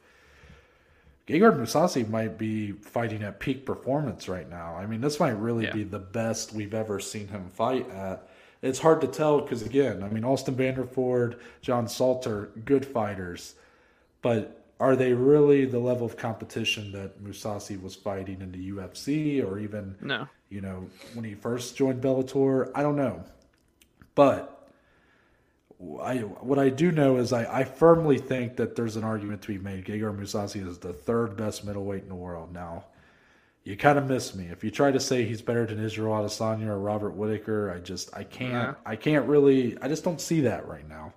Gegard Mousasi might be fighting at peak performance right now. I mean, this might really yeah. be the best we've ever seen him fight at it's hard to tell because again, I mean Austin Vanderford, John Salter, good fighters, but are they really the level of competition that Mousasi was fighting in the UFC or even no. You know when he first joined Bellator? I don't know, but. I, what I do know is I, I firmly think that there's an argument to be made. Gegard Mousasi is the third best middleweight in the world now you kind of miss me. If you try to say he's better than Israel Adesanya or Robert Whitaker, I just I can't yeah. I can't really I just don't see that right now.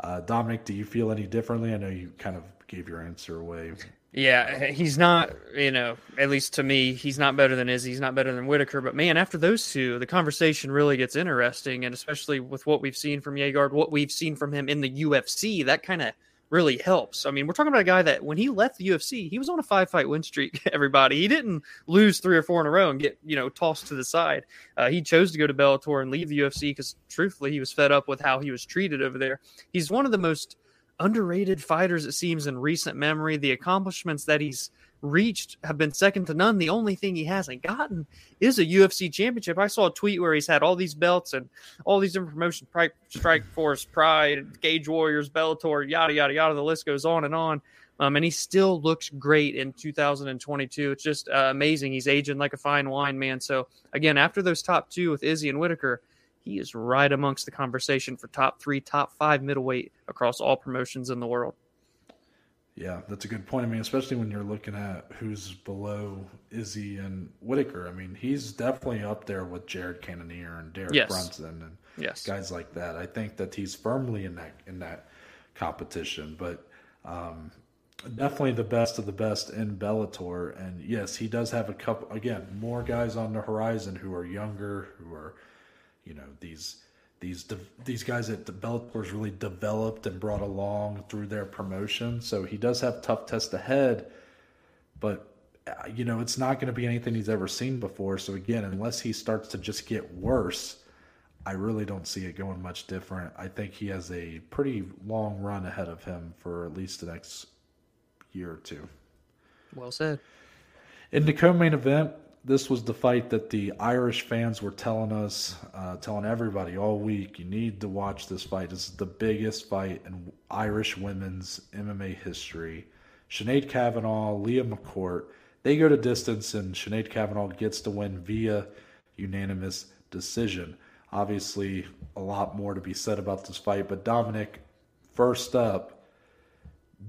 Uh, Dominic, do you feel any differently? I know you kind of gave your answer away. Yeah, he's not, you know, at least to me, he's not better than Izzy. He's not better than Whitaker. But man, after those two, the conversation really gets interesting. And especially with what we've seen from Gegard, what we've seen from him in the UFC, that kind of really helps. I mean, we're talking about a guy that when he left the UFC, he was on a five fight win streak. <laughs> Everybody, he didn't lose three or four in a row and get you know tossed to the side. Uh, he chose to go to Bellator and leave the UFC because truthfully, he was fed up with how he was treated over there. He's one of the most underrated fighters, it seems, in recent memory. The accomplishments that he's reached have been second to none. The only thing he hasn't gotten is a UFC championship. I saw a tweet where he's had all these belts and all these different promotions, Strike Force, Pride, Cage Warriors, Bellator, yada, yada, yada. The list goes on and on. Um, and he still looks great in 2022. It's just uh, amazing. He's aging like a fine wine, man. So, again, after those top two with Izzy and Whitaker, he is right amongst the conversation for top three, top five middleweight across all promotions in the world. Yeah, that's a good point. I mean, especially when you're looking at who's below Izzy and Whitaker. I mean, he's definitely up there with Jared Cannonier and Derek yes. Brunson and yes. guys like that. I think that he's firmly in that in that competition, but um, definitely the best of the best in Bellator. And yes, he does have a couple again more guys on the horizon who are younger, who are you know these these these guys that Bellator's really developed and brought along through their promotion. So he does have tough tests ahead, but uh, you know it's not going to be anything he's ever seen before. So again, unless he starts to just get worse, I really don't see it going much different. I think he has a pretty long run ahead of him for at least the next year or two. Well said. In the co-main event, this was the fight that the Irish fans were telling us, uh, telling everybody all week, you need to watch this fight. This is the biggest fight in Irish women's MMA history. Sinead Kavanagh, Leah McCourt, they go to distance, and Sinead Kavanagh gets to win via unanimous decision. Obviously, a lot more to be said about this fight, but Dominic, first up,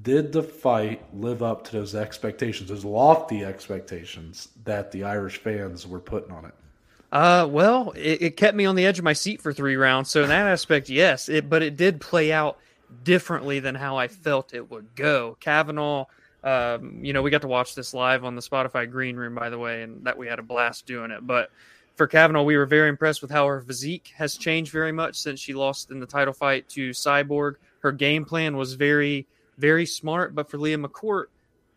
did the fight live up to those expectations, those lofty expectations that the Irish fans were putting on it? Uh, well, it, it, kept me on the edge of my seat for three rounds. So in that aspect, yes. It, but it did play out differently than how I felt it would go. Kavanagh, um, you know, we got to watch this live on the Spotify Green Room, by the way, and that we had a blast doing it. But for Kavanagh, we were very impressed with how her physique has changed very much since she lost in the title fight to Cyborg. Her game plan was very very smart. But for Leah McCourt,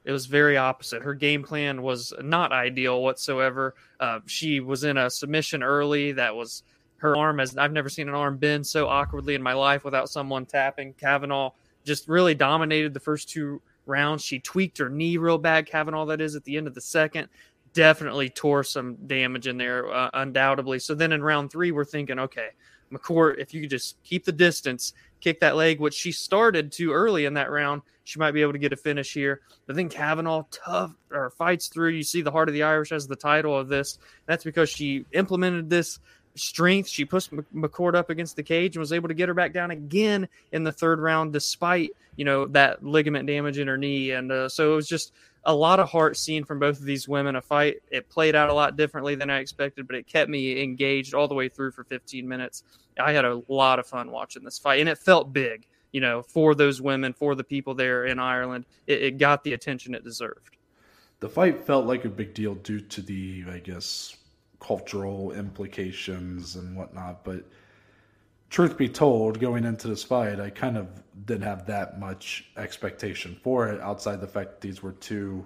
it was very opposite. Her game plan was not ideal whatsoever. Uh, she was in a submission early that was her arm as I've never seen an arm bend so awkwardly in my life without someone tapping. Kavanagh just really dominated the first two rounds. She tweaked her knee real bad. Kavanagh that is, at the end of the second, definitely tore some damage in there, uh, undoubtedly. So then in round three, we're thinking, okay, McCourt, if you could just keep the distance kick that leg, which she started too early in that round. She might be able to get a finish here. But then Kavanagh tough or fights through. You see the heart of the Irish as the title of this. That's because she implemented this strength. She pushed McCourt up against the cage and was able to get her back down again in the third round, despite you know that ligament damage in her knee. And uh, so it was just a lot of heart seen from both of these women. A fight it played out a lot differently than I expected, but it kept me engaged all the way through for 15 minutes. I had a lot of fun watching this fight, and it felt big, you know, for those women, for the people there in Ireland. It, it got the attention it deserved. The fight felt like a big deal due to the, I guess, cultural implications and whatnot, but truth be told, going into this fight, I kind of didn't have that much expectation for it outside the fact that these were two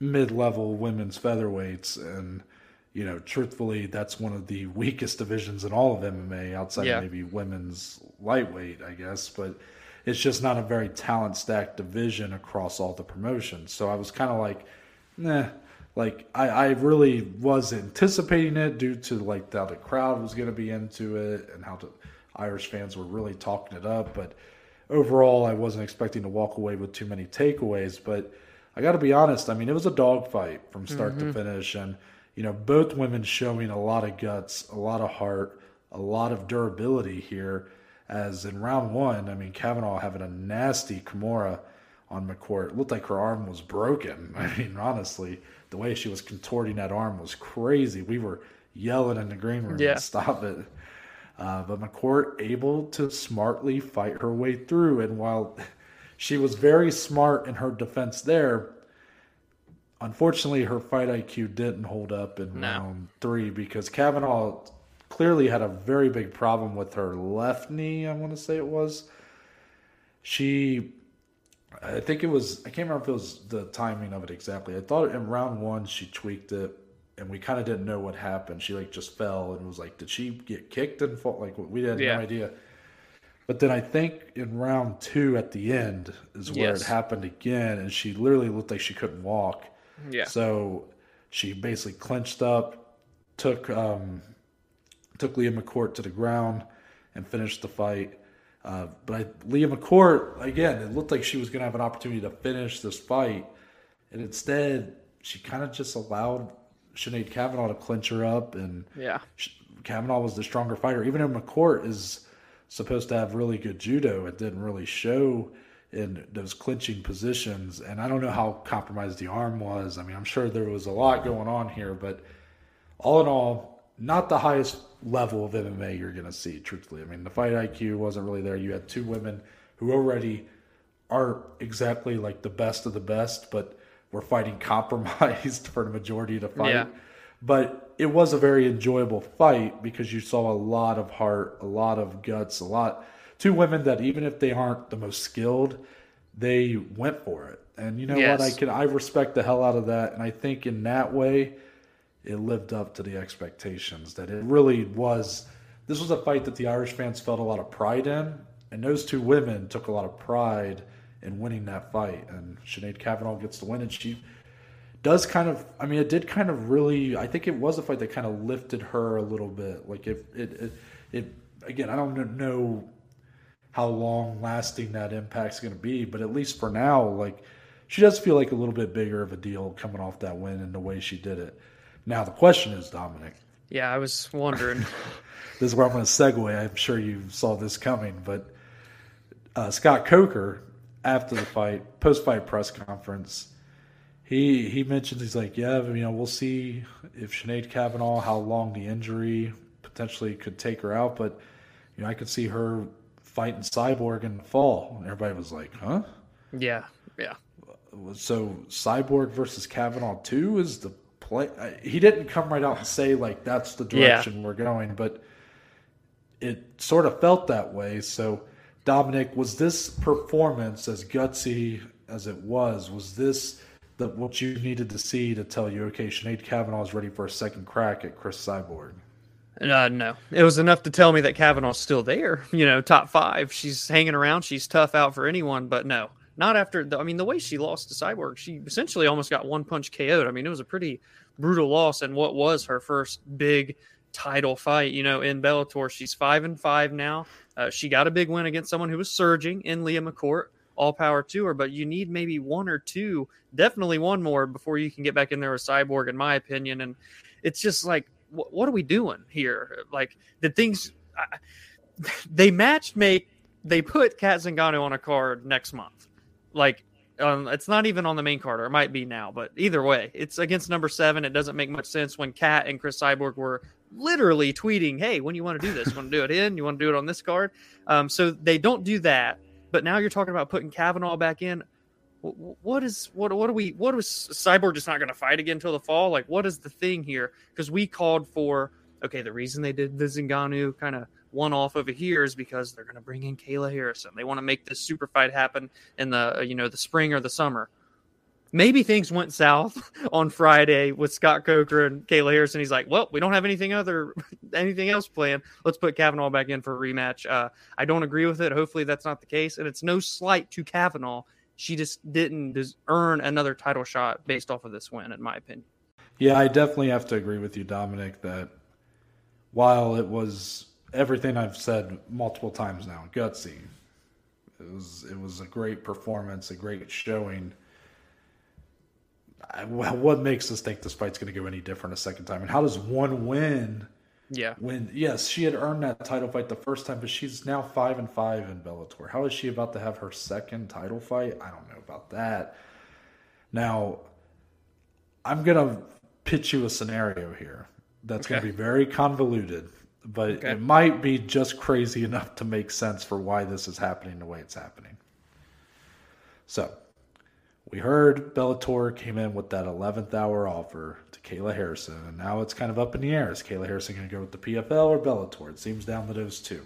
mid level women's featherweights. And, you know, truthfully, that's one of the <laughs> weakest divisions in all of MMA outside yeah. maybe women's lightweight, I guess. But it's just not a very talent stacked division across all the promotions. So I was kind of like, nah, like I, I really was anticipating it due to like how the crowd was going to be into it and how the Irish fans were really talking it up. But overall, I wasn't expecting to walk away with too many takeaways. But I got to be honest. I mean, it was a dogfight from start mm-hmm. to finish, and you know, both women showing a lot of guts, a lot of heart, a lot of durability here. As in round one, I mean, Kavanagh having a nasty Kimura on McCourt. It looked like her arm was broken. <laughs> I mean, honestly the way she was contorting that arm was crazy. We were yelling in the green room, yeah. stop it. Uh, but McCourt able to smartly fight her way through. And while <laughs> she was very smart in her defense there, unfortunately, her fight IQ didn't hold up in no. round three because Kavanagh clearly had a very big problem with her left knee, I want to say it was. She I think it was. I can't remember if it was the timing of it exactly. I thought in round one she tweaked it, and we kind of didn't know what happened. She like just fell and was like, "Did she get kicked and fall?" Like we had yeah. no idea. But then I think in round two at the end is where yes. it happened again, and she literally looked like she couldn't walk. Yeah. So she basically clenched up, took um, took Leah McCourt to the ground, and finished the fight. Uh, but I, Leah McCourt, again, it looked like she was going to have an opportunity to finish this fight. And instead, she kind of just allowed Sinead Kavanagh to clinch her up. And yeah, Kavanagh was the stronger fighter. Even though McCourt is supposed to have really good judo, it didn't really show in those clinching positions. And I don't know how compromised the arm was. I mean, I'm sure there was a lot going on here, but all in all, not the highest level of MMA you're going to see, truthfully. I mean, the fight IQ wasn't really there. You had two women who already are exactly like the best of the best, but were fighting <laughs> compromised <laughs> for the majority of the fight. Yeah. But it was a very enjoyable fight because you saw a lot of heart, a lot of guts, a lot. Two women that even if they aren't the most skilled, they went for it. And you know yes. what? I can I respect the hell out of that. And I think in that way, it lived up to the expectations that it really was. This was a fight that the Irish fans felt a lot of pride in, and those two women took a lot of pride in winning that fight. And Sinead Kavanagh gets the win, and she does kind of I mean it did kind of really I think it was a fight that kind of lifted her a little bit. Like if it it, it again I don't know how long lasting that impact's going to be, but at least for now like she does feel like a little bit bigger of a deal coming off that win and the way she did it. Now the question is Dominic. Yeah, I was wondering. <laughs> <laughs> this is where I'm going to segue. I'm sure you saw this coming, but uh, Scott Coker after the fight, post fight press conference, he he mentions he's like, yeah, you know, we'll see if Sinead Kavanagh how long the injury potentially could take her out, but you know, I could see her fighting Cyborg in the fall. And everybody was like, huh? Yeah, yeah. So Cyborg versus Kavanagh two is the play. He didn't come right out and say like that's the direction yeah. we're going, but it sort of felt that way. So Dominic, was this performance as gutsy as it was? Was this the, what you needed to see to tell you, okay, Sinead Kavanagh is ready for a second crack at Cris Cyborg? Uh, no, it was enough to tell me that Kavanagh's still there. <laughs> You know, top five. She's hanging around. She's tough out for anyone, but no, not after. The, I mean, the way she lost to Cyborg, she essentially almost got one punch KO'd. I mean, it was a pretty brutal loss, and what was her first big title fight. You know, in Bellator, she's five and five now. Uh, she got a big win against someone who was surging in Leah McCourt. All power to her, but you need maybe one or two, definitely one more before you can get back in there with Cyborg, in my opinion. And it's just like, wh- what are we doing here? Like the things I, <laughs> they matched make, they put Cat Zingano on a card next month. Like um, it's not even on the main card, or it might be now, but either way, it's against number seven. It doesn't make much sense when Cat and Cris Cyborg were literally tweeting, "Hey, when you want to do this? Want to do it in? You want to do it on this card?" Um, so they don't do that. But now you're talking about putting Kavanagh back in. What is what? What are we? What was Cyborg just not going to fight again until the fall? Like, what is the thing here? Because we called for okay. The reason they did the Zingano kind of one off over here is because they're going to bring in Kayla Harrison. They want to make this super fight happen in the you know the spring or the summer maybe things went south <laughs> on Friday with Scott Coker and Kayla Harrison. He's like, well, we don't have anything other <laughs> anything else planned. Let's put Kavanagh back in for a rematch. Uh, I don't agree with it. Hopefully that's not the case. And it's no slight to Kavanagh. She just didn't earn another title shot based off of this win, in my opinion. Yeah, I definitely have to agree with you, Dominic, that while it was everything I've said multiple times now, gutsy, it was it was a great performance, a great showing what makes us think this fight's going to go any different a second time? And how does one win? Yeah. When yes, she had earned that title fight the first time, but she's now five and five in Bellator. How is she about to have her second title fight? I don't know about that. Now, I'm gonna pitch you a scenario here that's okay. gonna be very convoluted, but okay. it might be just crazy enough to make sense for why this is happening the way it's happening. So, we heard Bellator came in with that 11th hour offer to Kayla Harrison, and now it's kind of up in the air. Is Kayla Harrison going to go with the PFL or Bellator? It seems down to those two.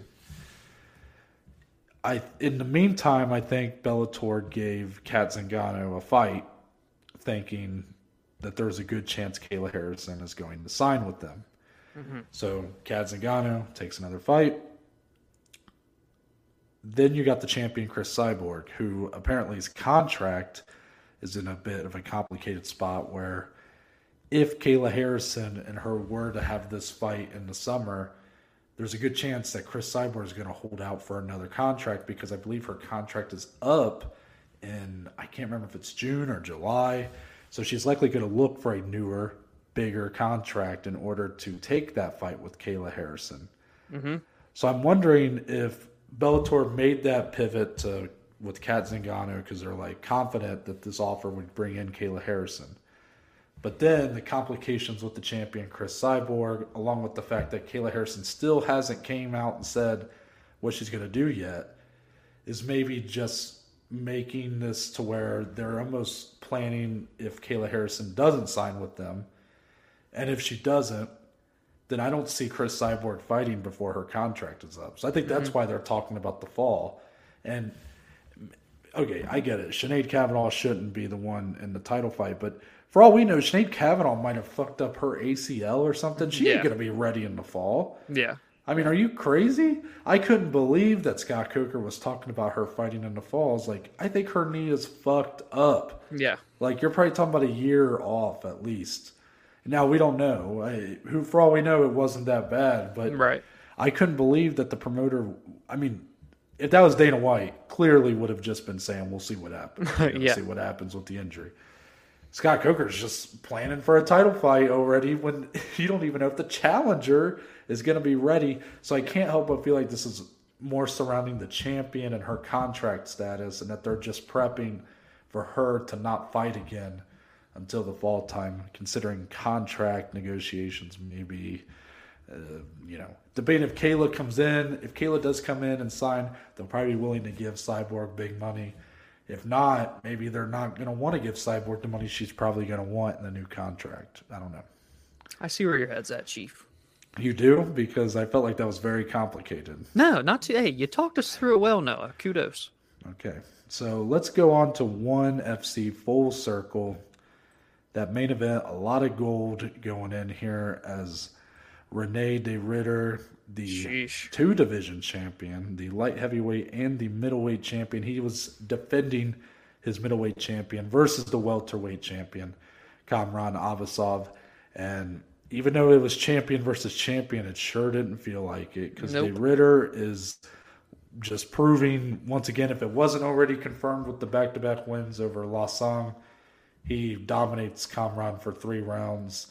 I, in the meantime, I think Bellator gave Cat Zingano a fight, thinking that there's a good chance Kayla Harrison is going to sign with them. Mm-hmm. So Cat Zingano takes another fight. Then you got the champion Cris Cyborg, who apparently his contract – is in a bit of a complicated spot where if Kayla Harrison and her were to have this fight in the summer, there's a good chance that Cris Cyborg is going to hold out for another contract because I believe her contract is up in I can't remember if it's June or July. So she's likely going to look for a newer, bigger contract in order to take that fight with Kayla Harrison. Mm-hmm. So I'm wondering if Bellator made that pivot to with Cat Zingano because they're like confident that this offer would bring in Kayla Harrison. But then the complications with the champion Cris Cyborg, along with the fact that Kayla Harrison still hasn't came out and said what she's going to do yet, is maybe just making this to where they're almost planning if Kayla Harrison doesn't sign with them, and if she doesn't, then I don't see Cris Cyborg fighting before her contract is up. So I think that's mm-hmm. why they're talking about the fall. And okay, I get it. Sinead Kavanagh shouldn't be the one in the title fight, but for all we know, Sinead Kavanagh might have fucked up her ACL or something. She yeah. ain't gonna be ready in the fall. Yeah. I mean, are you crazy? I couldn't believe that Scott Coker was talking about her fighting in the falls. Like, I think her knee is fucked up. Yeah. Like, you're probably talking about a year off at least. Now we don't know. I, who, for all we know, it wasn't that bad. But right. I couldn't believe that the promoter. I mean, if that was Dana White, clearly would have just been saying, "We'll see what happens. <laughs> yeah. See what happens with the injury." Scott Coker's just planning for a title fight already when <laughs> you don't even know if the challenger is going to be ready. So I can't help but feel like this is more surrounding the champion and her contract status, and that they're just prepping for her to not fight again until the fall time, considering contract negotiations maybe. Uh, you know, debate if Kayla comes in. If Kayla does come in and sign, they'll probably be willing to give Cyborg big money. If not, maybe they're not going to want to give Cyborg the money she's probably going to want in the new contract. I don't know. I see where your head's at, Chief. You do? Because I felt like that was very complicated. No, not to. Hey, you talked us through it well, Noah. Kudos. Okay. So let's go on to ONE FC full circle. That main event, a lot of gold going in here as Rene de Ridder, the Sheesh. two division champion, the light heavyweight and the middleweight champion. He was defending his middleweight champion versus the welterweight champion, Kamran Abbasov. And even though it was champion versus champion, it sure didn't feel like it because nope. De Ridder is just proving once again, if it wasn't already confirmed with the back to back wins over Lasang, he dominates Kamran for three rounds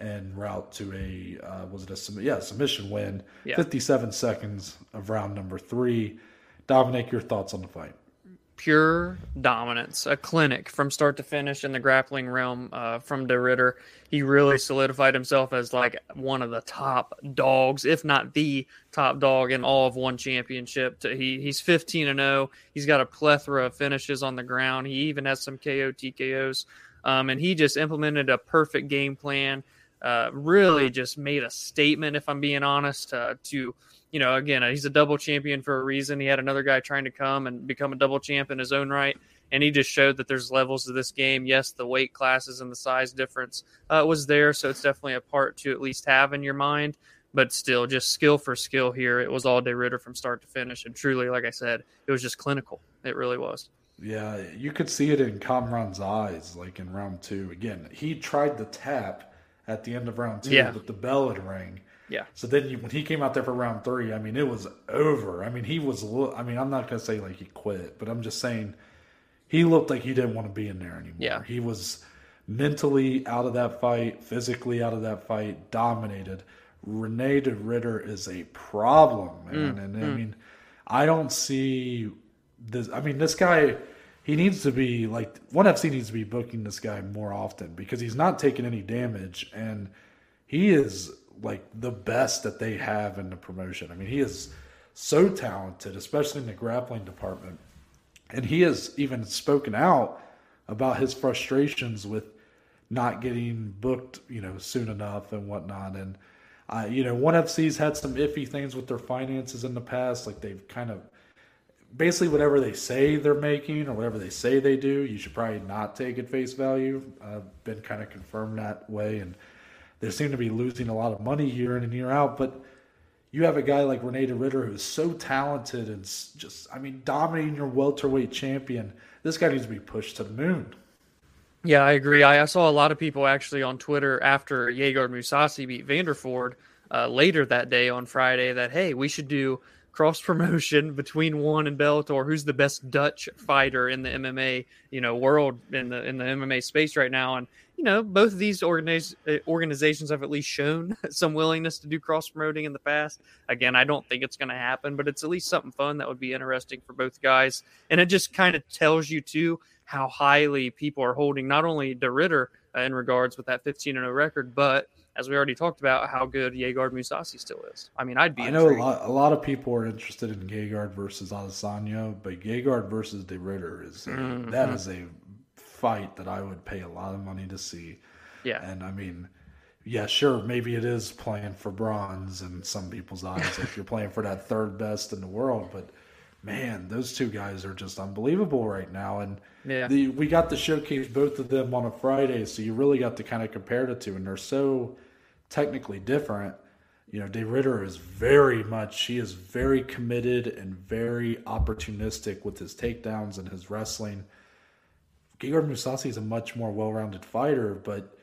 and route to a uh, was it a yeah submission win? Yeah. Fifty seven seconds of round number three. Dominic, your thoughts on the fight? Pure dominance, a clinic from start to finish in the grappling realm uh, from De Ridder. He really solidified himself as like one of the top dogs, if not the top dog in all of one championship. He he's 15 and 0. He's got a plethora of finishes on the ground. He even has some KO TKOs, um, and he just implemented a perfect game plan uh, really just made a statement, if I'm being honest, uh, to, you know, again, he's a double champion for a reason. He had another guy trying to come and become a double champ in his own right. And he just showed that there's levels to this game. Yes, the weight classes and the size difference uh, was there. So it's definitely a part to at least have in your mind. But still, just skill for skill here. It was all De Ridder from start to finish. And truly, like I said, it was just clinical. It really was. Yeah, you could see it in Kamran's eyes, like in round two. Again, he tried the tap at the end of round two, yeah. but the bell had rang. Yeah. So then you, when he came out there for round three, I mean, it was over. I mean, he was. I mean, I'm not gonna say like he quit, but I'm just saying he looked like he didn't want to be in there anymore. Yeah. He was mentally out of that fight, physically out of that fight, dominated. Rene de Ridder is a problem, man, mm, and mm. I mean, I don't see this. I mean, this guy he needs to be like ONE FC needs to be booking this guy more often because he's not taking any damage and he is like the best that they have in the promotion. I mean, he is so talented, especially in the grappling department. And he has even spoken out about his frustrations with not getting booked, you know, soon enough and whatnot. And uh, you know, ONE FC's had some iffy things with their finances in the past, like they've kind of basically whatever they say they're making or whatever they say they do, you should probably not take at face value. I've been kind of confirmed that way, and they seem to be losing a lot of money year in and year out. But you have a guy like Rene de Ridder who's so talented and just, I mean, dominating your welterweight champion. This guy needs to be pushed to the moon. Yeah, I agree. I, I saw a lot of people actually on Twitter after Gegard Mousasi beat Vanderford uh, later that day on Friday that, hey, we should do – cross promotion <laughs> between ONE and Bellator. Who's the best Dutch fighter in the MMA, you know, world in the in the MMA space right now? And you know, both of these organiz- uh, organizations have at least shown <laughs> some willingness to do cross promoting in the past. Again, I don't think it's going to happen, but it's at least something fun that would be interesting for both guys. And it just kind of tells you too how highly people are holding not only De Ridder uh, in regards with that 15 and 0 record, but as we already talked about, how good Gegard Mousasi still is. I mean, I'd be. I know a lot, a lot, of people are interested in Gegard versus Adesanya, but Gegard versus De Ridder is mm-hmm. that is a fight that I would pay a lot of money to see. Yeah, and I mean, yeah, sure, maybe it is playing for bronze in some people's eyes if you're playing for that third best in the world, but man, those two guys are just unbelievable right now. And yeah. the, we got to showcase both of them on a Friday, so you really got to kind of compare the two, and they're so technically different. you know, De Ridder is very much, he is very committed and very opportunistic with his takedowns and his wrestling. Gegard Mousasi is a much more well rounded fighter, but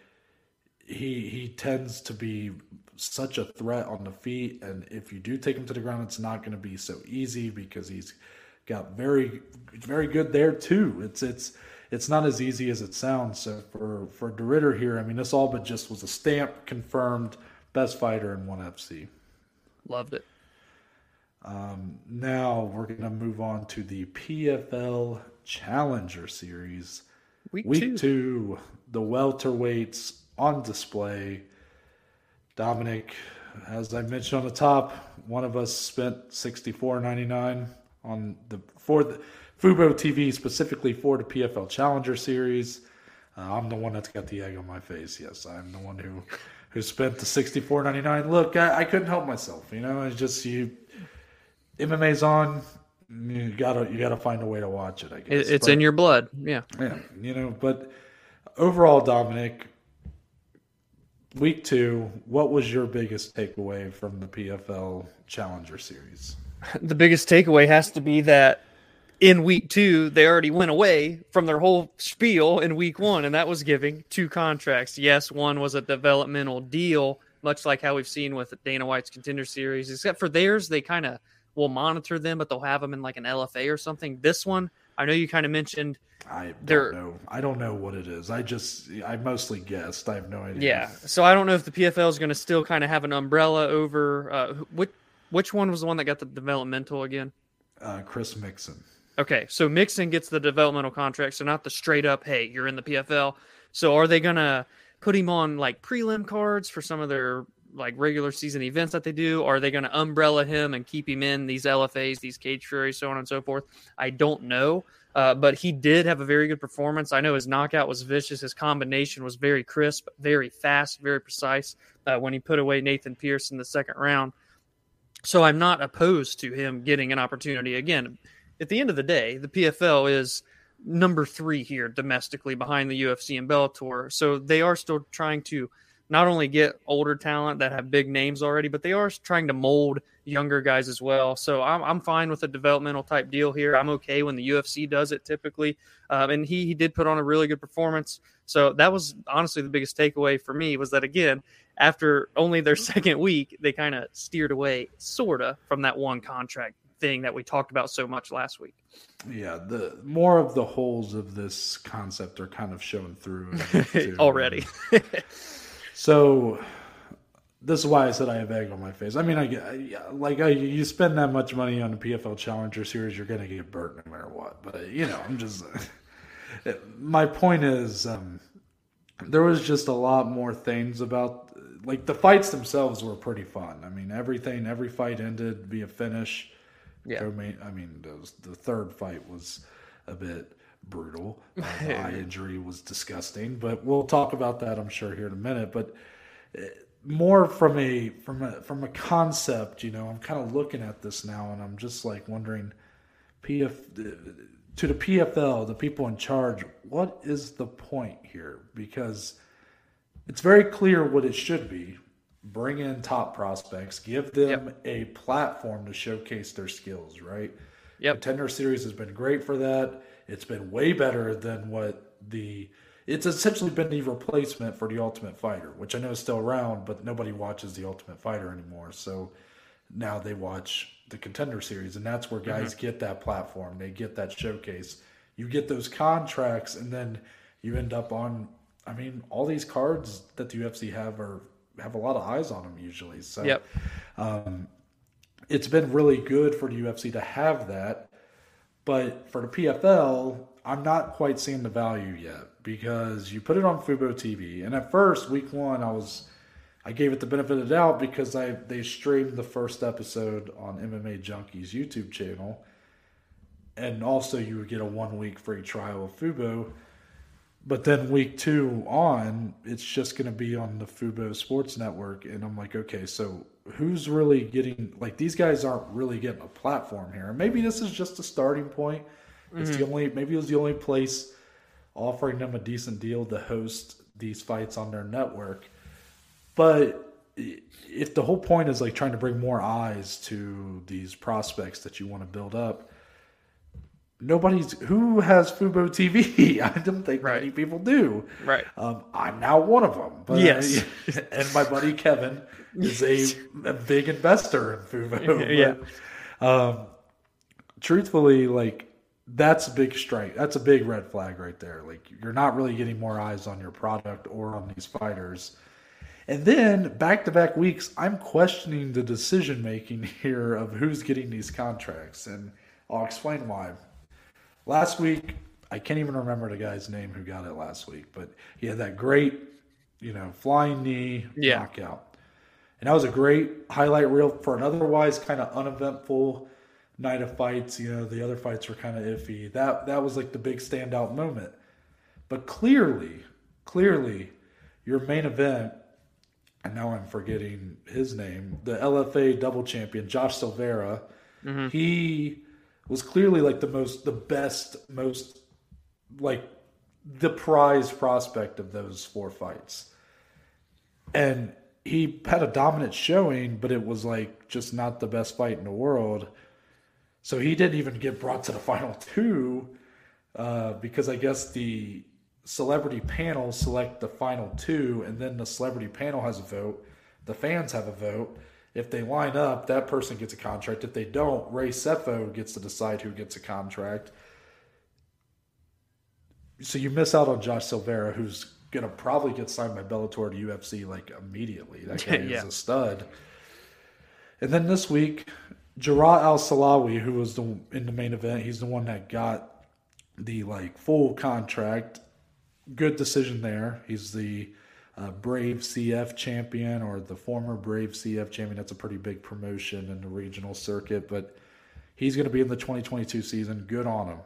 he he tends to be such a threat on the feet, and if you do take him to the ground, it's not going to be so easy because he's got very very good there too. It's it's it's not as easy as it sounds. So for for De Ridder here, I mean, this all but just was a stamp confirmed best fighter in one FC. Loved it. Um, now we're going to move on to the PFL Challenger Series. Week, Week two. two, the welterweights on display. Dominic, as I mentioned on the top, one of us spent sixty four ninety nine on the for the Fubo TV specifically for the PFL Challenger Series. Uh, I'm the one that's got the egg on my face. Yes, I'm the one who who spent the sixty four ninety nine. Look, I, I couldn't help myself. You know, it's just you. MMA's on. You gotta you gotta find a way to watch it. I guess it's But- in your blood. Yeah. yeah, you know, but overall, Dominic, week two, what was your biggest takeaway from the PFL Challenger Series? the biggest takeaway has to be that in week two they already went away from their whole spiel in week one and that was giving two contracts yes one was a developmental deal much like how we've seen with dana white's contender series except for theirs they kind of will monitor them but they'll have them in like an lfa or something this one i know you kind of mentioned I don't know. I don't know what it is. I just I mostly guessed. I have no idea. yeah so i don't know if the pfl is going to still kind of have an umbrella over uh, which, which one was the one that got the developmental again Uh, Chris Mixon. Okay, so Mixon gets the developmental contract, so not the straight up, hey, you're in the PFL. So are they gonna put him on like prelim cards for some of their like regular season events that they do? Are they gonna umbrella him and keep him in these LFAs, these cage furies, so on and so forth? I don't know. Uh, but he did have a very good performance. I know his knockout was vicious. His combination was very crisp, very fast, very precise uh, when he put away Nathan Pierce in the second round. So I'm not opposed to him getting an opportunity again at the end of the day, the PFL is number three here domestically behind the UFC and Bellator. So they are still trying to not only get older talent that have big names already, but they are trying to mold younger guys as well. So I'm, I'm fine with a developmental type deal here. I'm okay when the UFC does it typically. Um, and he, he did put on a really good performance. So that was honestly the biggest takeaway for me was that again, after only their <laughs> second week, they kind of steered away sort of from that one contract thing that we talked about so much last week. Yeah, the more of the holes of this concept are kind of shown through <laughs> already. <laughs> So this is why I said I have egg on my face. I mean, I, I like I, you spend that much money on the PFL Challenger Series, you're gonna get burnt no matter what. But you know, I'm just. <laughs> my point is, um, there was just a lot more things about like the fights themselves were pretty fun. I mean, everything, every fight ended via finish. Yeah. I mean, I mean, those, the third fight was a bit brutal. <laughs> The eye injury was disgusting, but we'll talk about that, I'm sure, here in a minute. But uh, more from a from a from a concept, you know, I'm kind of looking at this now, and I'm just like wondering, PF to the PFL, the people in charge, what is the point here? Because it's very clear what it should be bring in top prospects, give them a platform to showcase their skills, right? Yep. Contender Series has been great for that. It's been way better than what the. It's essentially been the replacement for the Ultimate Fighter, which I know is still around, but nobody watches the Ultimate Fighter anymore. So now they watch the Contender Series, and that's where guys mm-hmm. get that platform. They get that showcase. You get those contracts, and then you end up on. I mean, all these cards that the UFC have are have a lot of eyes on them usually. So Yep. Um, it's been really good for the UFC to have that. But for the PFL, I'm not quite seeing the value yet because you put it on Fubo TV. And at first, week one, I was I gave it the benefit of the doubt because I they streamed the first episode on MMA Junkies YouTube channel. And also you would get a one week free trial of Fubo. But then week two on, it's just going to be on the Fubo Sports Network, and I'm like, okay, so who's really getting like these guys aren't really getting a platform here? And maybe this is just a starting point. It's the only maybe it was the only place offering them a decent deal to host these fights on their network. But if the whole point is like trying to bring more eyes to these prospects that you want to build up, nobody's who has Fubo TV. <laughs> I don't think Right. many people do. Right. Um, I'm now one of them. But Yes. <laughs> and my buddy Kevin is a, a big investor in Fubo. <laughs> Yeah. But, um, truthfully, like that's a big strike. That's a big red flag right there. Like you're not really getting more eyes on your product or on these fighters. And then back to back weeks, I'm questioning the decision making <laughs> here of who's getting these contracts. And I'll explain why. Last week, I can't even remember the guy's name who got it last week, but he had that great, you know, flying knee Yeah. knockout. And that was a great highlight reel for an otherwise kind of uneventful night of fights. You know, the other fights were kind of iffy. That that was like the big standout moment. But clearly, clearly, your main event, and now I'm forgetting his name, the LFA double champion, Josh Silveira, mm-hmm. he was clearly like the most, the best, most like the prize prospect of those four fights. And he had a dominant showing, but it was like just not the best fight in the world. So he didn't even get brought to the <laughs> final two uh, because I guess the celebrity panel select the final two, and then the celebrity panel has a vote. The fans have a vote. If they line up, that person gets a contract. If they don't, Ray Sefo gets to decide who gets a contract. So you miss out on Josh Silveira, who's gonna probably get signed by Bellator to UFC like immediately. That guy <laughs> Yeah. is a stud. And then this week, Jarrah Al Silawi, who was the in the main event, he's the one that got the like full contract. Good decision there. He's the uh, Brave CF champion or the former Brave CF champion. That's a pretty big promotion in the regional circuit, but he's going to be in the 2022 season. Good on him.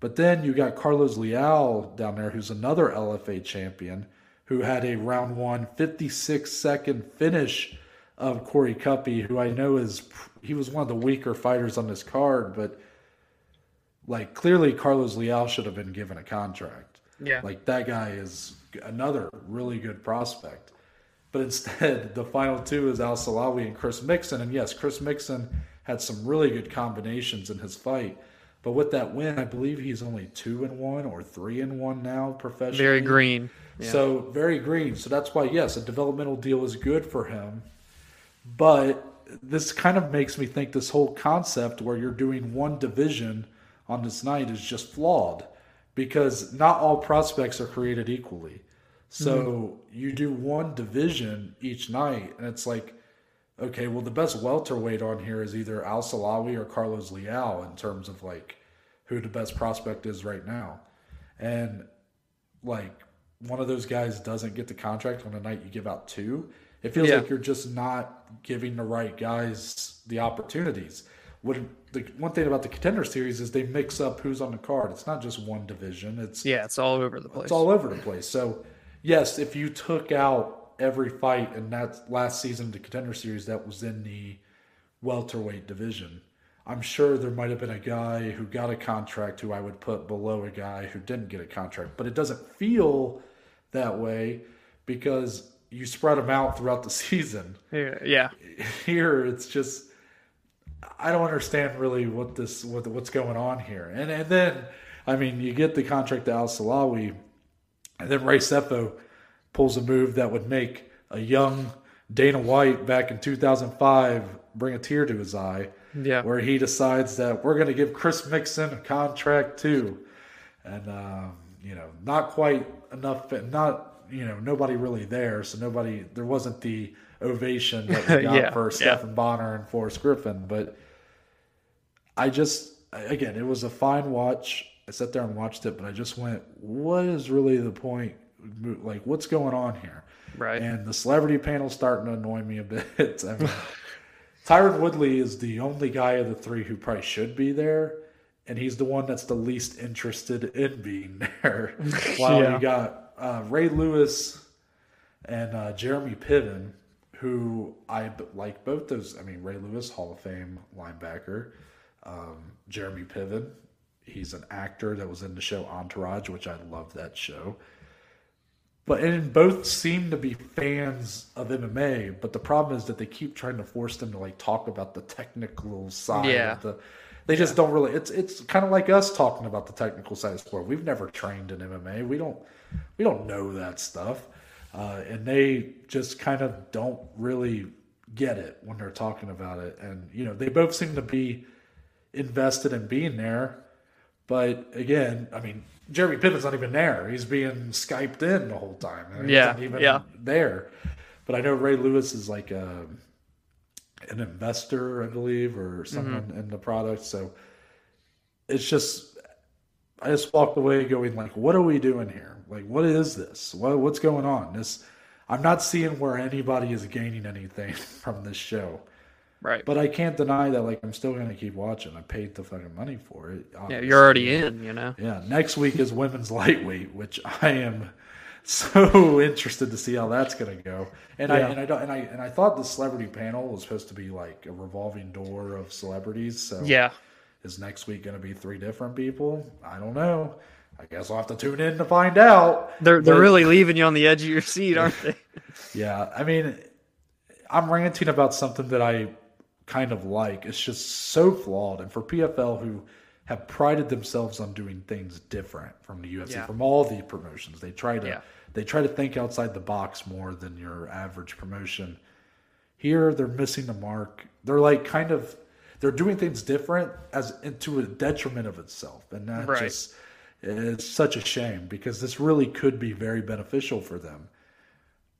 But then you got Carlos Leal down there, who's another LFA champion, who had a round one 56 second finish of Corey Cuppy, who I know is he was one of the weaker fighters on this card, but like clearly Carlos Leal should have been given a contract. Yeah. Like that guy is another really good prospect. But instead, <laughs> the final two is Al Silawi and Chris Mixon. And yes, Chris Mixon had some really good combinations in his fight. But with that win, I believe he's only two and one or three and one now professionally. Very green. Yeah. So very green. So that's why yes, a developmental deal is good for him. But this kind of makes me think this whole concept where you're doing one division on this night is just flawed because not all prospects are created equally. So mm-hmm. you do one division each night, and it's like, okay, well, the best welterweight on here is either Al Silawi or Carlos Leal in terms of like who the best prospect is right now. And like one of those guys doesn't get the contract on a night you give out two, it feels Yeah. like you're just not giving the right guys the opportunities. What the one thing about the contender series is they mix up who's on the card. It's not just one division. It's yeah, it's all over the place. it's all over the place. So, yes, if you took out every fight in that last season of the contender series that was in the welterweight division, I'm sure there might have been a guy who got a contract who I would put below a guy who didn't get a contract. But it doesn't feel that way because you spread them out throughout the <laughs> season. yeah. Here, it's just I don't understand really what this what what's going on here. And and then I mean, you get the contract to Al Silawi, and then Ray Sefo pulls a move that would make a young Dana White back in 2005 bring a tear to his eye, Yeah. where he decides that we're going to give Chris Mixon a contract too, and um, you know, not quite enough, not you know, nobody really there, so nobody there wasn't the ovation that we <laughs> got Yeah, for yeah. Stephan Bonnar and Forrest Griffin, but I just again, it was a fine watch. I sat there and watched it, but I just went, "What is really the point? Like, what's going on here?" Right. And the celebrity panel's starting to annoy me a <laughs> bit. I mean, Tyron Woodley is the only guy of the three who probably should be there, and he's the one that's the least interested in being <laughs> there. <laughs> While Yeah. you got uh, Ray Lewis and uh, Jeremy Piven, who i like both those. I mean, Ray Lewis, Hall of Fame linebacker. Um, Jeremy Piven, he's an actor that was in the show Entourage, which I love that show. But and both seem to be fans of MMA. But the problem is that they keep trying to force them to like talk about the technical side Yeah. of the. They just don't really. It's it's kind of like us talking about the technical side of sport. We've never trained in MMA. We don't we don't know that stuff, uh, and they just kind of don't really get it when they're talking about it. And you know, they both seem to be invested in being there. But again, I mean, Jeremy Piven's not even there. He's being Skyped in the whole time. Yeah, He's not even yeah. there. But I know Ray Lewis is like a, an investor, I believe, or someone Mm-hmm. in the product. So it's just, I just walked away going like, what are we doing here? Like, what is this? What, what's going on? This, I'm not seeing where anybody is gaining anything <laughs> from this show. Right. But I can't deny that like I'm still gonna keep watching. I paid the fucking money for it. yeah, you're already in, you know. Yeah, next week is women's <laughs> lightweight, which I am <laughs> so interested to see how that's gonna go. And I and I don't and I and I thought the celebrity panel was supposed to be like a revolving door of celebrities. So Yeah. is next week gonna be three different people? I don't know. I guess I'll have to tune in to find out. They're they're But- really leaving you on the edge of your seat, aren't they? <laughs> yeah, I mean, I'm ranting about something that I kind of like. It's just so flawed. And for PFL, who have prided themselves on doing things different from the UFC, Yeah. from all the promotions, they try to Yeah. they try to think outside the box more than your average promotion. Here, they're missing the mark. They're like kind of they're doing things different as into a detriment of itself, and that Right. just it's such a shame because this really could be very beneficial for them.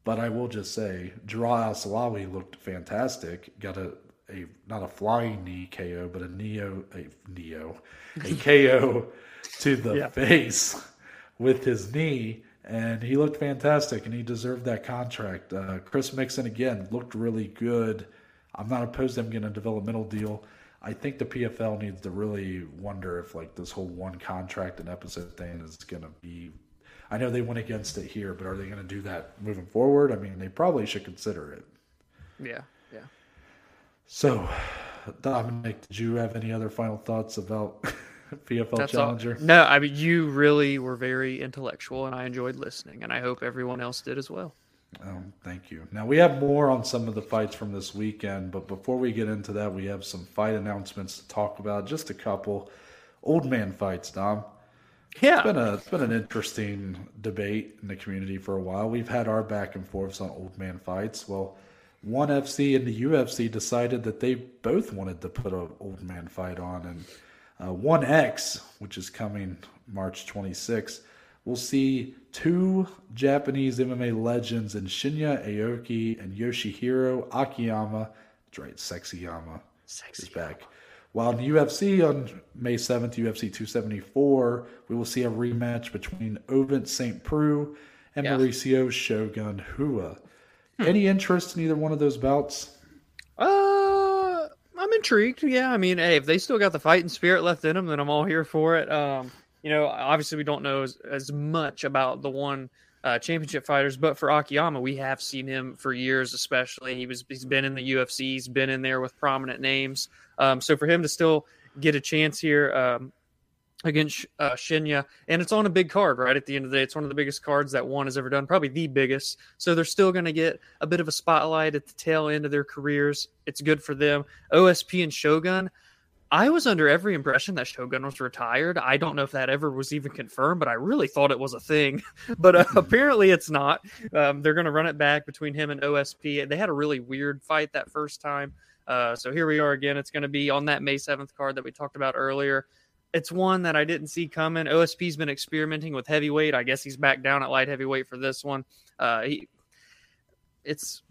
But I will just say, Jarrah Al Silawi looked fantastic. Got a, a not a flying knee KO, but a neo a neo a KO <laughs> to the Yeah. face with his knee, and he looked fantastic, and he deserved that contract. Uh, Chris Mixon again looked really good. I'm not opposed to him getting a developmental deal. I think the PFL needs to really wonder if like this whole one contract and episode thing is going to be. I know they went against it here, but are they going to do that moving forward? I mean, they probably should consider it. Yeah. So, Dominic, did you have any other final thoughts about <laughs> PFL That's all. Challenger? No, I mean you really were very intellectual and I enjoyed listening and I hope everyone else did as well. Um, thank you. Now we have more on some of the fights from this weekend, but before we get into that, we have some fight announcements to talk about. Just a couple old man fights, Dom. Yeah. It's been a it's been an interesting debate in the community for a while. We've had our back and forths on old man fights. Well, one FC and the UFC decided that they both wanted to put an old man fight on, and uh, one X, which is coming March 26th, we'll see two Japanese MMA legends in Shinya Aoki and Yoshihiro Akiyama. That's right, Sexyama is back. While in the UFC on May 7th, UFC 274, we will see a rematch between Ovince St. Preux and Yeah. Mauricio Shogun Rua. Any interest in either one of those bouts? Uh, I'm intrigued. Yeah, I mean, hey, if they still got the fighting spirit left in them, then I'm all here for it. Um, you know, obviously we don't know as, as much about the one uh, championship fighters, but for Akiyama, we have seen him for years. Especially, he was he's been in the UFC, he's been in there with prominent names. Um, so for him to still get a chance here, um, against uh, Shinya, and it's on a big card, right? At the end of the day, it's one of the biggest cards that one has ever done, probably the biggest. So they're still going to get a bit of a spotlight at the tail end of their careers. It's good for them. OSP and Shogun. I was under every impression that Shogun was retired. I don't know if that ever was even confirmed, but I really thought it was a thing. <laughs> but uh, apparently it's not. Um, they're going to run it back between him and OSP. They had a really weird fight that first time. Uh, so here we are again. It's going to be on that May 7th card that we talked about earlier it's one that I didn't see coming. OSP's been experimenting with heavyweight. I guess he's back down at light heavyweight for this one. Uh, he, it's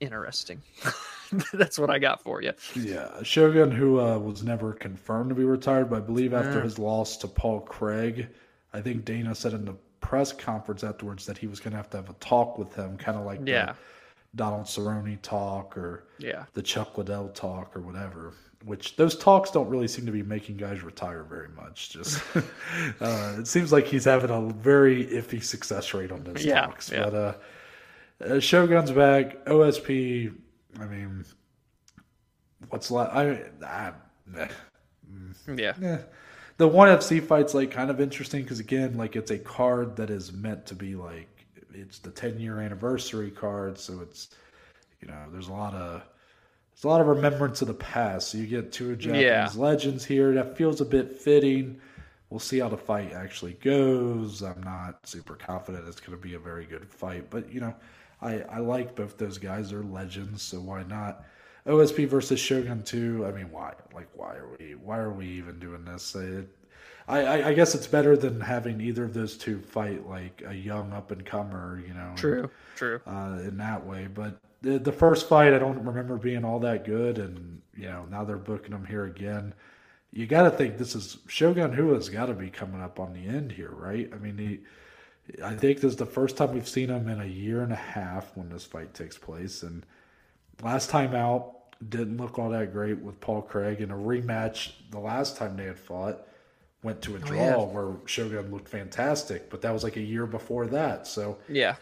interesting. <laughs> That's what I got for you. Yeah, Shogun, who uh, was never confirmed to be retired, but I believe after Yeah. his loss to Paul Craig, I think Dana said in the press conference afterwards that he was going to have to have a talk with him, kind of like the Yeah. Donald Cerrone talk or Yeah. the Chuck Liddell talk or whatever. Which those talks don't really seem to be making guys retire very much. Just <laughs> uh, it seems like he's having a very iffy success rate on those Yeah, talks. yeah. But uh, uh, Shogun's back. OSP. I mean, what's left? I, I eh. Yeah. Eh. The one FC fight's like kind of interesting because again, like it's a card that is meant to be like it's the 10 year anniversary card, so it's you know there's a lot of there's a lot of remembrance of the past. So you get two Japanese Yeah. legends here. That feels a bit fitting. We'll see how the fight actually goes. I'm not super confident it's going to be a very good fight, but you know, I I like both those guys. They're legends, so why not? OSP versus Shogun 2. I mean, why? Like, why are we? Why are we even doing this? It, I, I I guess it's better than having either of those two fight like a young up and comer. You know, True, true. uh, in that way. But the, the first fight, I don't remember being all that good, and you know now they're booking them here again. You got to think this is Shogun Rua's got to be coming up on the end here, right? I mean, he, I think this is the first time we've seen him in a year and a half when this fight takes place, and last time out didn't look all that great with Paul Craig in a rematch. The last time they had fought went to a oh, draw yeah. where Shogun looked fantastic, but that was like a year before that, so Yeah,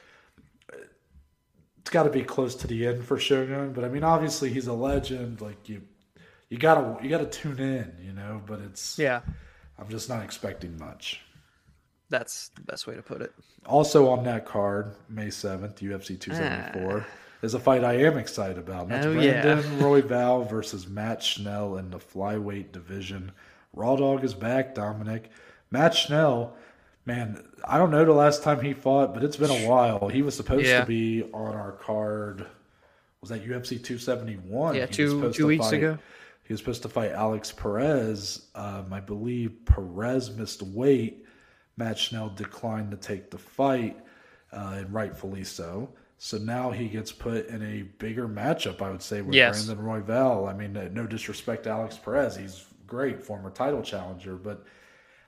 it's got to be close to the end for Shogun. But I mean, obviously he's a legend. Like you, you gotta you gotta tune in, you know. But it's yeah. I'm just not expecting much. That's the best way to put it. Also on that card, May seventh, UFC 274, is a fight I am excited about. And that's Ah. Oh, yeah. Brandon <laughs> Royval versus Matt Schnell in the flyweight division. Raw Dog is back, Dominic. Matt Schnell, man, I don't know the last time he fought, but it's been a while. He was supposed Yeah. to be on our card. Was that UFC 271? Yeah, He was two two weeks fight- ago. He was supposed to fight Alex Perez. Um, I believe Perez missed weight. Matt Schnell declined to take the fight, uh, and rightfully so. So now he gets put in a bigger matchup, I would say, with Yes. Brandon Royval. I mean, no disrespect to Alex Perez. He's great, former title challenger. But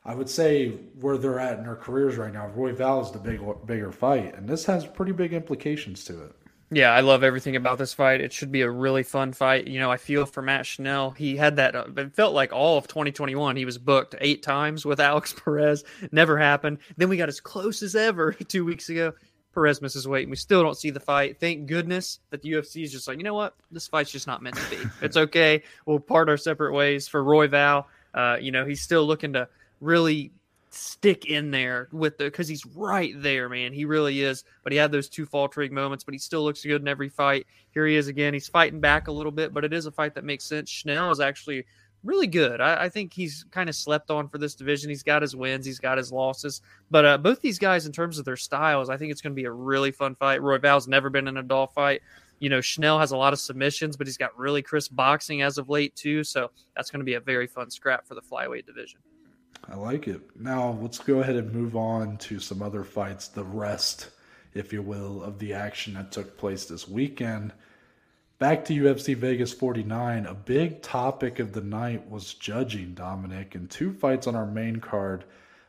I would say where they're at in their careers right now, Royval is the big, bigger fight. And this has pretty big implications to it. Yeah, I love everything about this fight. It should be a really fun fight. You know, I feel for Matt Schnell. He had that. Uh, it felt like all of 2021. He was booked eight times with <laughs> Alex Perez. Never happened. Then we got as close as ever <laughs> two weeks ago. Perez misses weight, and we still don't see the fight. Thank goodness that the UFC is just like, you know what, this fight's just not meant to be. <laughs> it's okay. We'll part our separate ways. For Royval, uh, you know, he's still looking to really stick in there with the because he's right there, man. He really is. But he had those two faltering moments, but he still looks good in every fight. Here he is again. He's fighting back a little bit, but it is a fight that makes sense. Schnell is actually really good. I, I think he's kind of slept on for this division. He's got his wins, he's got his losses. But uh, both these guys, in terms of their styles, I think it's going to be a really fun fight. Royval's never been in a doll fight. You know, Schnell has a lot of submissions, but he's got really crisp boxing as of late, too. So that's going to be a very fun scrap for the flyweight division. I like it. Now let's go ahead and move on to some other fights, the rest, if you will, of the action that took place this weekend. Back to UFC Vegas 49, a big topic of the night was judging, Dominic, and two fights on our main card.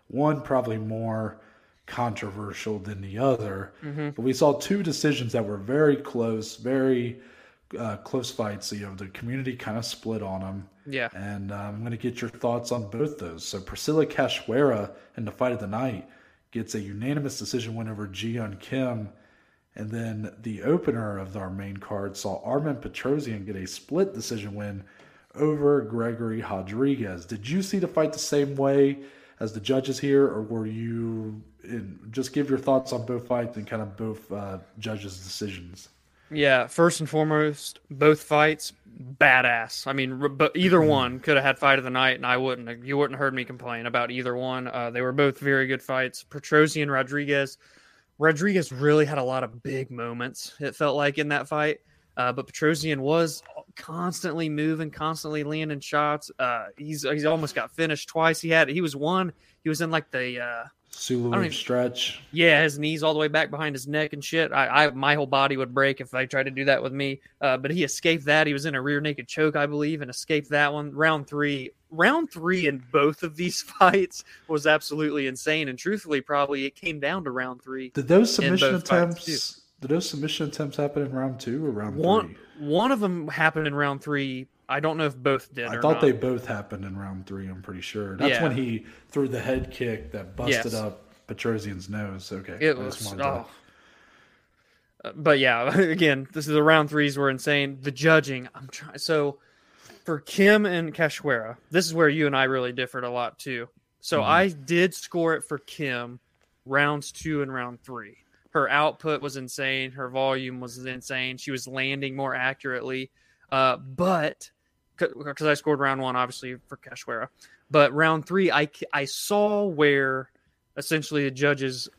One probably more controversial than the other, but we saw two decisions that were very close, very uh, close fights. You know, the community kind of split on them. Yeah. And uh, I'm going to get your thoughts on both those. So Priscila Cachoeira in the fight of the night gets a unanimous decision win over Jiyeon Kim. And then the opener of our main card saw Armen Petrosyan get a split decision win over Gregory Rodriguez. Did you see the fight the same way as the judges here, or were you in, just give your thoughts on both fights and kind of both uh, judges' decisions? Yeah, first and foremost, both fights badass. I mean, but either one could have had fight of the night, and I wouldn't. You wouldn't have heard me complain about either one. Uh, they were both very good fights. Petrosyan Rodriguez. Rodriguez really had a lot of big moments. It felt like in that fight, uh, but Petrosyan was constantly moving, constantly landing shots. Uh, he's he's almost got finished twice. He had he was one. He was in like the uh, Sulu I don't even- stretch. yeah, his knees all the way back behind his neck and shit. I, I my whole body would break if I tried to do that with me. Uh, but he escaped that. He was in a rear naked choke, I believe, and escaped that one. Round three, round three in both of these <laughs> fights was absolutely insane. And truthfully, probably it came down to round three. Did those submission attempts? Did those submission attempts happen in round two or round One three? one of them happened in round three. I don't know if both did. I thought they both happened in round three. I'm pretty sure. That's Yeah. when he threw the head kick that busted Yes. up Petrosyan's nose. Okay, It was. Oh. Uh, But yeah, <laughs> again, this is the round threes were insane. The judging, I'm trying. So for Kim and Cachoeira, this is where you and I really differed a lot too. So Mhm. I did score it for Kim rounds two and round three. her output was insane. Her volume was insane. She was landing more accurately. Uh, but because I scored round one, obviously for Cachoeira, but round three, I I saw where essentially the judges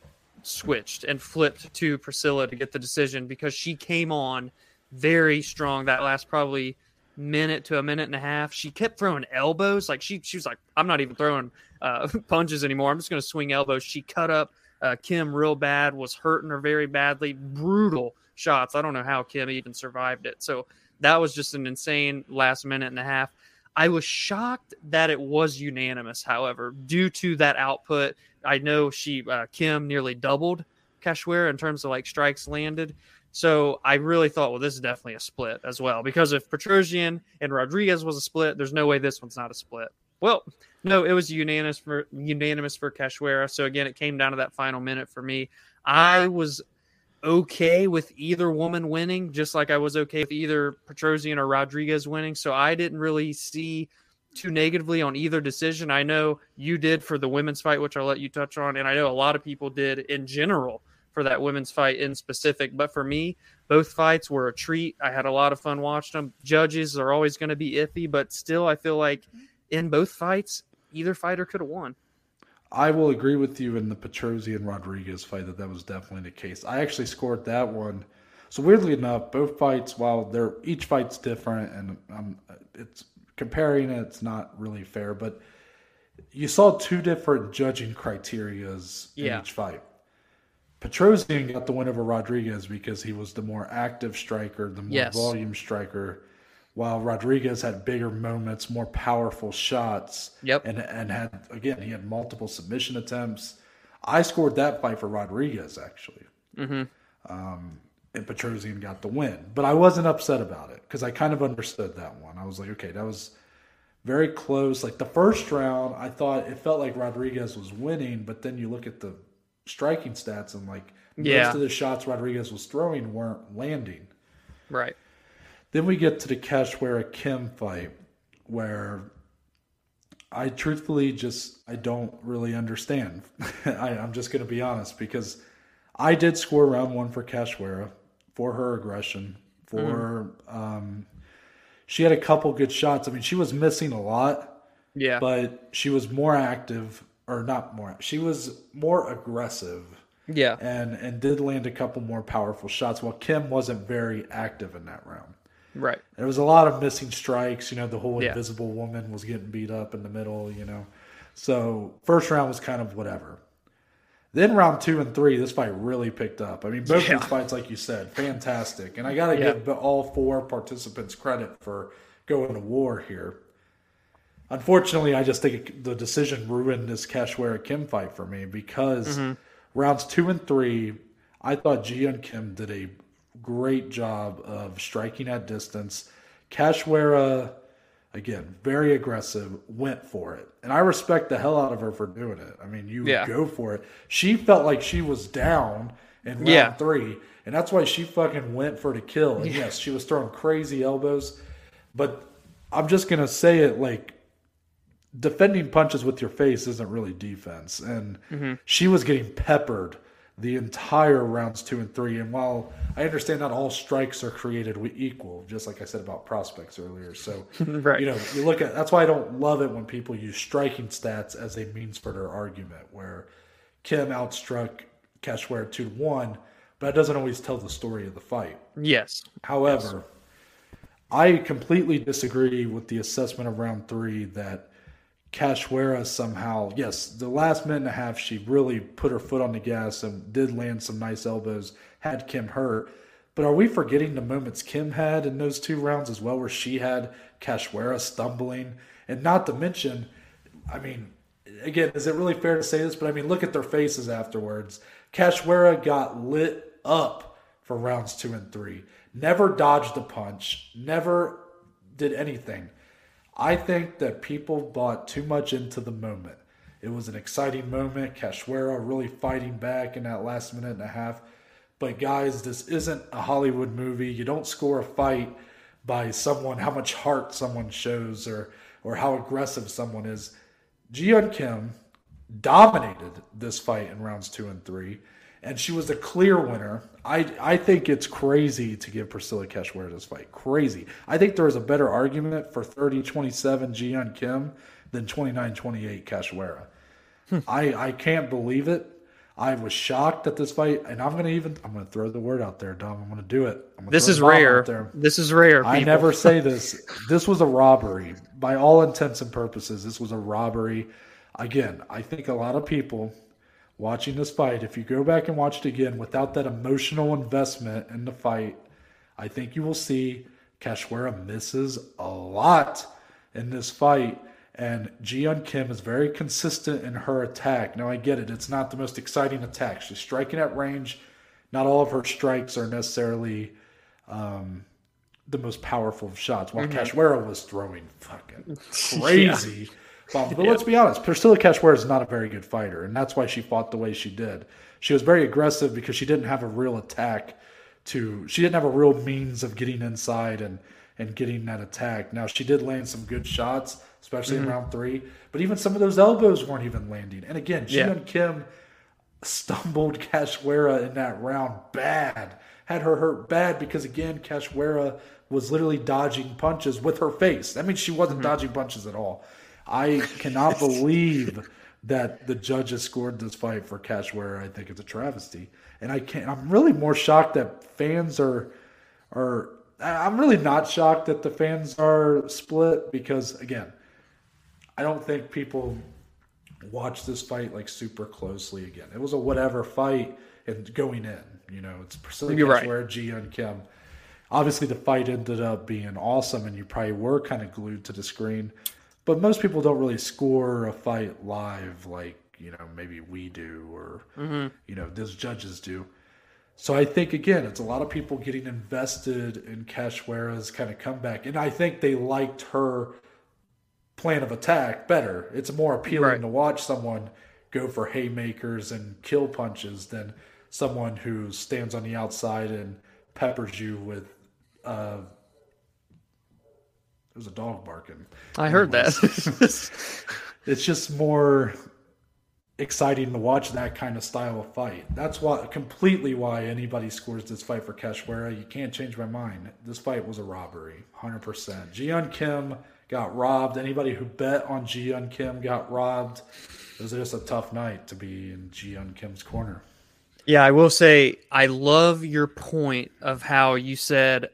switched and flipped to Priscila to get the decision because she came on very strong that last probably minute to a minute and a half. She kept throwing elbows. Like she she was like, I'm not even throwing uh, <laughs> punches anymore. I'm just going to swing elbows. She cut up uh, Kim real bad, was hurting her very badly. Brutal shots. I don't know how Kim even survived it. So that was just an insane last minute and a half. I was shocked that it was unanimous, however, due to that output. I know she uh, Kim nearly doubled Cachoeira in terms of like strikes landed. So I really thought, well, this is definitely a split as well. Because if Petrosyan and Rodriguez was a split, there's no way this one's not a split. Well, no, it was unanimous for unanimous for Cachoeira. So again, it came down to that final minute for me. I was okay with either woman winning, just like I was okay with either Petrosyan or Rodriguez winning. So I didn't really see too negatively on either decision. I know you did for the women's fight, which I'll let you touch on, and I know a lot of people did in general for that women's fight in specific. But for me, both fights were a treat. I had a lot of fun watching them. Judges are always going to be iffy, but still, I feel like in both fights, either fighter could have won. I will agree with you in the Petrosyan Rodriguez fight that that was definitely the case. I actually scored that one. So weirdly enough, both fights, while they're each fight's different, and um, it's comparing it, it's not really fair. But you saw two different judging criterias in each fight. Petrosyan got the win over Rodriguez because he was the more active striker, the more yes. volume striker, while Rodriguez had bigger moments, more powerful shots. Yep. And and had again he had multiple submission attempts. I scored that fight for Rodriguez actually. Mm-hmm. Um, and Petrosyan got the win, but I wasn't upset about it because I kind of understood that one. I was like, okay, that was very close. Like the first round, I thought it felt like Rodriguez was winning, but then you look at the striking stats and like yeah. most of the shots Rodriguez was throwing weren't landing. Right. Then we get to the Cachoeira Kim fight where I truthfully just I don't really understand. <laughs> I, am just going to be honest because I did score round one for Cachoeira for her aggression. For mm. um, she had a couple good shots. I mean, she was missing a lot. Yeah, but she was more active, or not more. She was more aggressive. Yeah, and and did land a couple more powerful shots. While Kim wasn't very active in that round. Right. There was a lot of missing strikes. You know, the whole yeah. invisible woman was getting beat up in the middle. You know, so first round was kind of whatever. Then round two and three, this fight really picked up. I mean, both yeah. these fights, like you said, fantastic. And I got to yeah. give all four participants credit for going to war here. Unfortunately, I just think the decision ruined this Cachoeira Kim fight for me because mm-hmm. rounds two and three, I thought Ji Kim did a great job of striking at distance. Cachoeira, again, very aggressive, went for it. And I respect the hell out of her for doing it. I mean, you yeah. go for it. She felt like she was down in round yeah. three, and that's why she fucking went for the kill. And yeah. yes, she was throwing crazy elbows, but I'm just gonna say it like defending punches with your face isn't really defense, and mm-hmm. she was getting peppered the entire rounds two and three. And while I understand not all strikes are created equal, just like I said about prospects earlier. So, <laughs> right. you know, you look at that's why I don't love it when people use striking stats as a means for their argument, where Kim outstruck Cachoeira two to one, but it doesn't always tell the story of the fight. Yes. However, yes. I completely disagree with the assessment of round three that Cachoeira somehow, yes, the last minute and a half, she really put her foot on the gas and did land some nice elbows, had Kim hurt. But are we forgetting the moments Kim had in those two rounds as well, where she had Cachoeira stumbling? And not to mention, I mean, again, is it really fair to say this? But I mean, look at their faces afterwards. Cachoeira got lit up for rounds two and three. Never dodged a punch, never did anything. I think that people bought too much into the moment. It was an exciting moment. Cachoeira really fighting back in that last minute and a half. But guys, this isn't a Hollywood movie. You don't score a fight by someone, how much heart someone shows or or how aggressive someone is. Ji Yeon Kim dominated this fight in rounds two and three. And she was a clear winner. I I think it's crazy to give Priscila Cachoeira this fight. Crazy. I think there is a better argument for 30-27 Ji Yeon Kim than 29-28 Cachoeira. Hmm. I I can't believe it. I was shocked at this fight, and I'm gonna even I'm gonna throw the word out there, Dom. I'm gonna do it. This is rare. This is rare. People. I never say this. <laughs> This was a robbery by all intents and purposes. This was a robbery. Again, I think a lot of people watching this fight, if you go back and watch it again without that emotional investment in the fight, I think you will see Cachoeira misses a lot in this fight. And Ji Yeon Kim is very consistent in her attack. Now, I get it. It's not the most exciting attack. She's striking at range. Not all of her strikes are necessarily um, the most powerful shots. While mm-hmm. Was throwing fucking <laughs> crazy. yeah. But, but let's be honest, Priscila Cachoeira is not a very good fighter, and that's why she fought the way she did. She was very aggressive because she didn't have a real attack to. She didn't have a real means of getting inside and and getting that attack. Now she did land some good shots, especially mm-hmm. in round three, but even some of those elbows weren't even landing. And again, Ji Yeon yeah. Kim stumbled <laughs> Cachoeira in that round bad, had her hurt bad because again, Cachoeira was literally dodging punches with her face. That means she wasn't mm-hmm. dodging punches at all. I cannot believe that the judges scored this fight for Cachoeira. I think it's a travesty, and I can't. I'm really more shocked that fans are are. I'm really not shocked that the fans are split because again, I don't think people watch this fight like super closely. Again, it was a whatever fight and going in. You know, it's Priscila You're Cachoeira, right. Ji Yeon Kim. Obviously, the fight ended up being awesome, and you probably were kind of glued to the screen. But most people don't really score a fight live like you know maybe we do or mm-hmm. you know those judges do. So I think again, it's a lot of people getting invested in Cachoeira's kind of comeback, and I think they liked her plan of attack better. It's more appealing right. to watch someone go for haymakers and kill punches than someone who stands on the outside and peppers you with uh, there's a dog barking. I heard that. <laughs> it's just more exciting to watch that kind of style of fight. That's why completely why anybody scores this fight for Cachoeira. You can't change my mind. This fight was a robbery, hundred percent. Ji Kim got robbed. Anybody who bet on Ji Kim got robbed. It was just a tough night to be in Ji Kim's corner. Yeah, I will say I love your point of how you said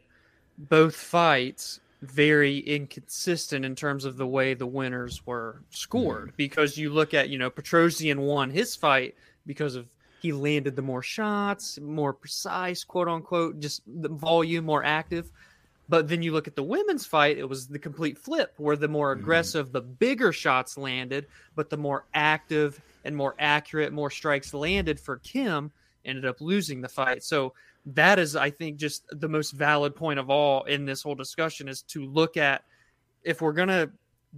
both fights very inconsistent in terms of the way the winners were scored. Mm-hmm. Because you look at, you know, Petrosyan won his fight because of he landed the more shots, more precise, quote unquote, just the volume, more active. But then you look at the women's fight, it was the complete flip, where the more mm-hmm. aggressive, mm-hmm. the bigger shots landed, but the more active and more accurate, more strikes landed for Kim ended up losing the fight. So that is, I think, just the most valid point of all in this whole discussion is to look at if we're going to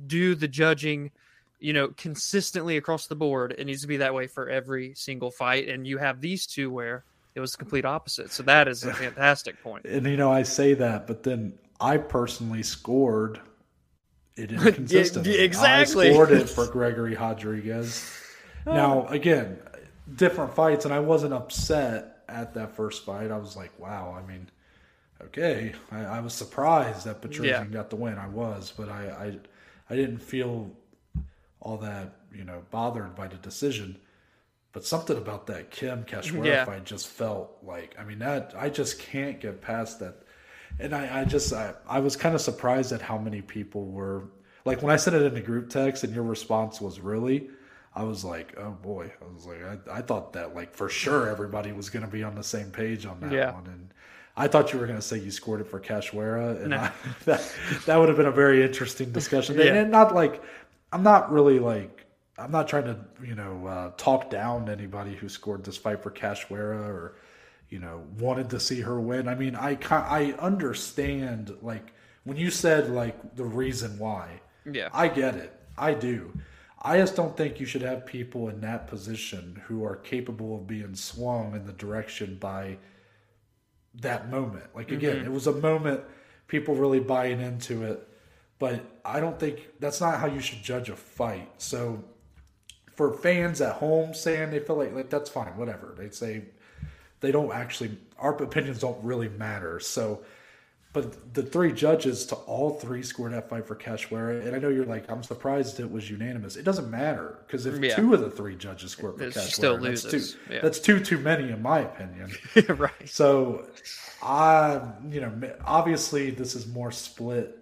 do the judging, you know, consistently across the board, it needs to be that way for every single fight. And you have these two where it was the complete opposite. So that is a <laughs> fantastic point. And, you know, I say that, but then I personally scored it <laughs> inconsistently. yeah, exactly. I scored it for <laughs> Gregory Rodriguez. Oh. Now, again, different fights, and I wasn't upset at that first fight, I was like, wow. I mean, okay. I, I was surprised that Petrosyan yeah. got the win. I was, but I, I, I didn't feel all that you know bothered by the decision. But something about that Kim Cachoeira yeah. fight just felt like I mean that I just can't get past that. And I, I just I, I was kind of surprised at how many people were like when I sent it in the group text and your response was really I was like, oh boy, I was like, I, I thought that like for sure everybody was going to be on the same page on that yeah. one, and I thought you were going to say you scored it for Cachoeira, and no. I, <laughs> that that would have been a very interesting discussion. yeah. And not like I'm not really like I'm not trying to you know uh, talk down anybody who scored this fight for Cachoeira or you know wanted to see her win. I mean, I I understand like when you said like the reason why. Yeah, I get it. I do. I just don't think you should have people in that position who are capable of being swung in the direction by that moment. Like again, mm-hmm. it was a moment people really buying into it, but I don't think that's not how you should judge a fight. So for fans at home saying they feel like like that's fine, whatever. They say they don't actually our opinions don't really matter. So but the three judges to all three scored that fight for Cachoeira, and I know you're like, I'm surprised it was unanimous. It doesn't matter because if yeah. two of the three judges scored for Cachoeira, still loses. That's two, yeah. that's two too many in my opinion. <laughs> right. So, I, you know, obviously this is more split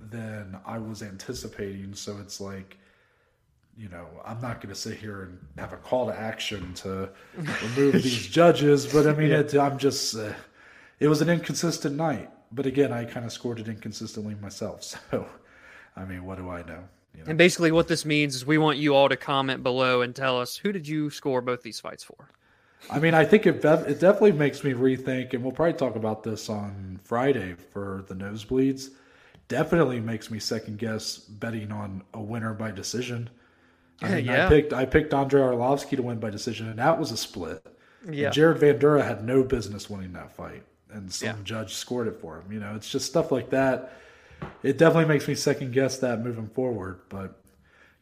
than I was anticipating. So it's like, you know, I'm not going to sit here and have a call to action to <laughs> remove these judges, but I mean, yeah. it, I'm just, uh, it was an inconsistent night but again, I kind of scored it inconsistently myself. <laughs> So, I mean, what do I know? You know? And basically, what this means is we want you all to comment below and tell us who did you score both these fights for. I mean, I think it it definitely makes me rethink, and we'll probably talk about this on Friday for the nosebleeds. Definitely makes me second guess betting on a winner by decision. I mean, yeah. I picked I picked Andrei Arlovsky to win by decision, and that was a split. Yeah, and Jared Vanderaa had no business winning that fight and some yeah. judge scored it for him. You know, it's just stuff like that. It definitely makes me second guess that moving forward, but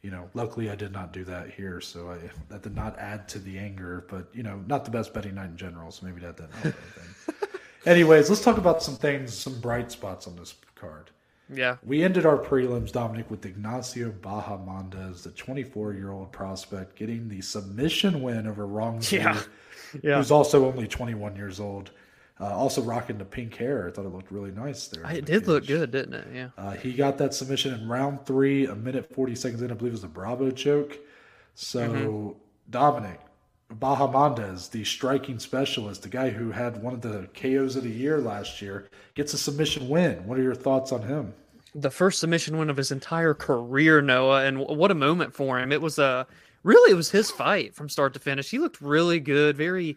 you know, luckily I did not do that here, so I that did not add to the anger. But you know, not the best betting night in general, so maybe that didn't help anything. <laughs> Anyways, let's talk about some things, some bright spots on this card. Yeah. We ended our prelims, Dominic, with Ignacio Bahamondes, the 24 year old prospect, getting the submission win over Rong yeah. <laughs> yeah. who's also only 21 years old. Uh, also rocking the pink hair. I thought it looked really nice there. It did cage. look good, didn't it? Yeah. Uh, he got that submission in round three, a minute 40 seconds in. I believe it was a Bravo choke. So, mm-hmm. Dominic, Bahamondes, the striking specialist, the guy who had one of the KOs of the year last year, gets a submission win. What are your thoughts on him? The first submission win of his entire career, Noah, and what a moment for him. It was a really it was his fight from start to finish. He looked really good, very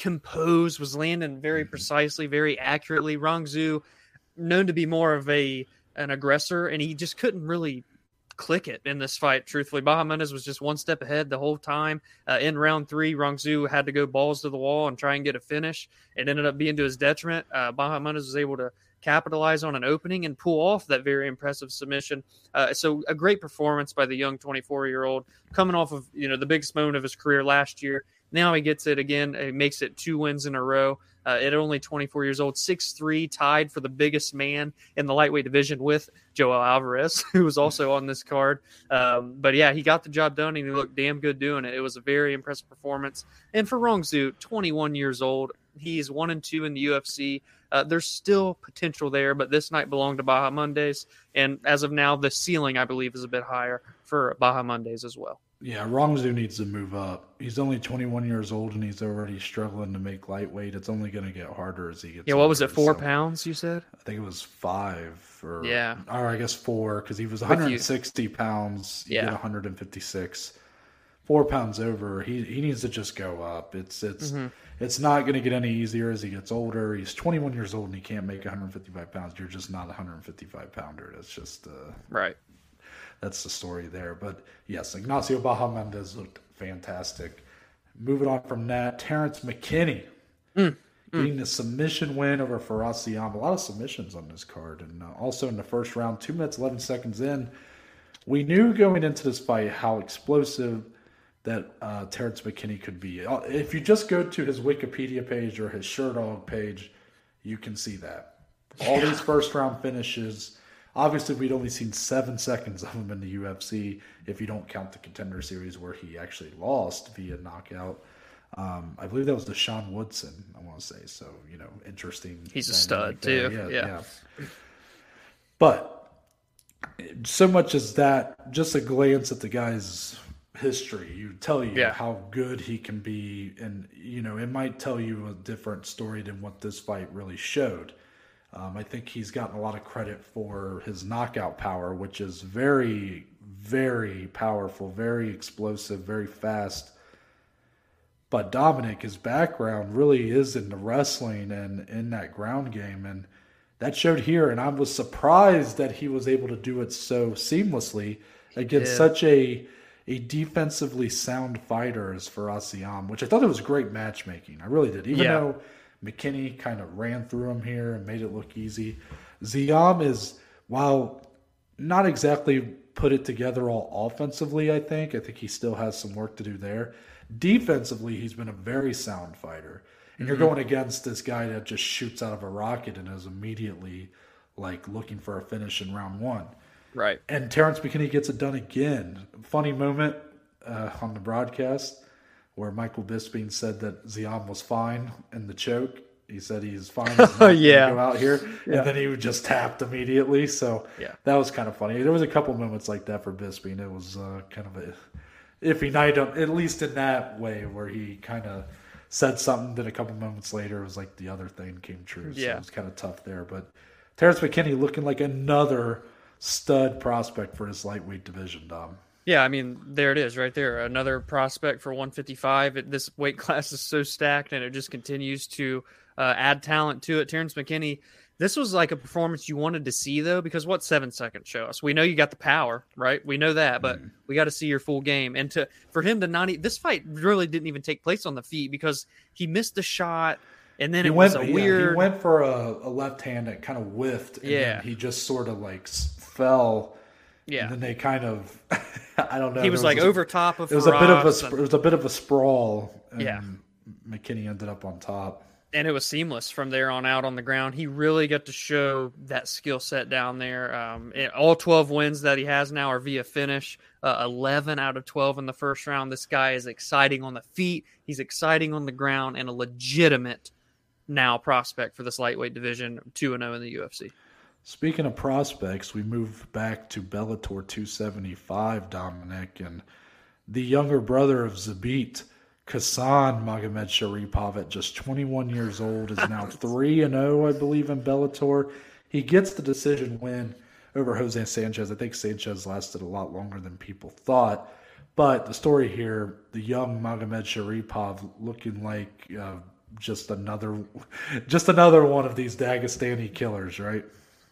composed, was landing very mm-hmm. precisely, very accurately. Rongzhu, known to be more of a an aggressor, and he just couldn't really click it in this fight. Truthfully, Bahamondes was just one step ahead the whole time. Uh, in round three, Rongzhu had to go balls to the wall and try and get a finish. It ended up being to his detriment. Uh, Bahamondes was able to capitalize on an opening and pull off that very impressive submission. Uh, so a great performance by the young 24 year old coming off of you know the biggest moment of his career last year now he gets it again. He makes it two wins in a row. Uh, at only 24 years old, 6'3, tied for the biggest man in the lightweight division with Joel Alvarez, <laughs> who was also on this card. Um, but yeah, he got the job done and he looked damn good doing it. It was a very impressive performance. And for Rongzhu, 21 years old, he's one and two in the UFC. Uh, there's still potential there, but this night belonged to Baja Bahamondes. And as of now, the ceiling, I believe, is a bit higher for Baja Bahamondes as well. Yeah, Rongzhu needs to move up. He's only 21 years old and he's already struggling to make lightweight. It's only going to get harder as he gets. Yeah, what older, was it? Four so pounds? You said? I think it was five, or yeah, or I guess four because he was 160 pounds. yeah, 156. Four pounds over. He he needs to just go up. It's it's mm-hmm. it's not going to get any easier as he gets older. He's 21 years old and he can't make 155 pounds. You're just not a 155 pounder. That's just uh, right that's the story there. But yes, Ignacio Bahamondes looked fantastic. Moving on from that, Terrance McKinney mm, getting mm. the submission win over Fares Ziam. A lot of submissions on this card. And uh, also in the first round, two minutes, 11 seconds in, we knew going into this fight how explosive that uh, Terrance McKinney could be. Uh, if you just go to his Wikipedia page or his Sherdog page, you can see that. All yeah. these first round finishes Obviously, we'd only seen seven seconds of him in the UFC if you don't count the contender series where he actually lost via knockout. Um, I believe that was the Sean Woodson, I want to say. So, you know, interesting. He's a stud, there. too. Yeah, yeah. yeah. But so much as that, just a glance at the guy's history, you tell you yeah. how good he can be. And, you know, it might tell you a different story than what this fight really showed. Um, I think he's gotten a lot of credit for his knockout power, which is very, very powerful, very explosive, very fast. But Dominic, his background really is in the wrestling and in that ground game. And that showed here. And I was surprised that he was able to do it so seamlessly against such a a defensively sound fighter as Fares Ziam, which I thought it was great matchmaking. I really did. Even yeah. though McKinney kind of ran through him here and made it look easy. Ziam is, while not exactly put it together all offensively, I think. I think he still has some work to do there. Defensively, he's been a very sound fighter. And you're going against this guy that just shoots out of a rocket and is immediately like looking for a finish in round one. Right. And Terrance McKinney gets it done again. Funny moment uh, on the broadcast where Michael Bisping said that Ziam was fine in the choke. He said he's fine. <laughs> He's Yeah. go out here, Yeah. and then he just tapped immediately. So Yeah. that was kind of funny. There was a couple moments like that for Bisping. It was uh, kind of a iffy night, on- at least in that way, where he kind of said something. Then a couple moments later, it was like the other thing came true. So Yeah. it was kind of tough there. But Terrance McKinney looking like another stud prospect for his lightweight division, Dom. Yeah, I mean, there it is right there. Another prospect for 155. It, this weight <laughs> class is so stacked and it just continues to uh, add talent to it. Terrance McKinney, this was like a performance you wanted to see, though, because what seven seconds show us? We know you got the power, right? We know that, but we got to see your full game. And to for him to not, this fight really didn't even take place on the feet because he missed the shot. And then He it went, was a yeah, weird. he went for a, a left hand that kind of whiffed. And Yeah. he just sort of like fell. yeah. And then they kind of, <laughs> I don't know. he was there like over top of It was a bit of a, sp- it was a bit of a sprawl. And Yeah. McKinney ended up on top. and it was seamless from there on out on the ground. He really got to show that skill set down there. Um, and all 12 wins that he has now are via finish. Uh, 11 out of 12 in the first round. This guy is exciting on the feet. He's exciting on the ground and a legitimate now prospect for this lightweight division, 2 0 in the UFC. Speaking of prospects, we move back to Bellator 275, Dominic, and the younger brother of Zabit, Kasan Magomedsharipov, at just 21 years old, is now <laughs> 3 and 0, I believe, in Bellator. He gets the decision win over Jose Sanchez. I think Sanchez lasted a lot longer than people thought. But the story here, the young Magomedsharipov looking like uh, just another, <laughs> just another one of these Dagestani killers, right?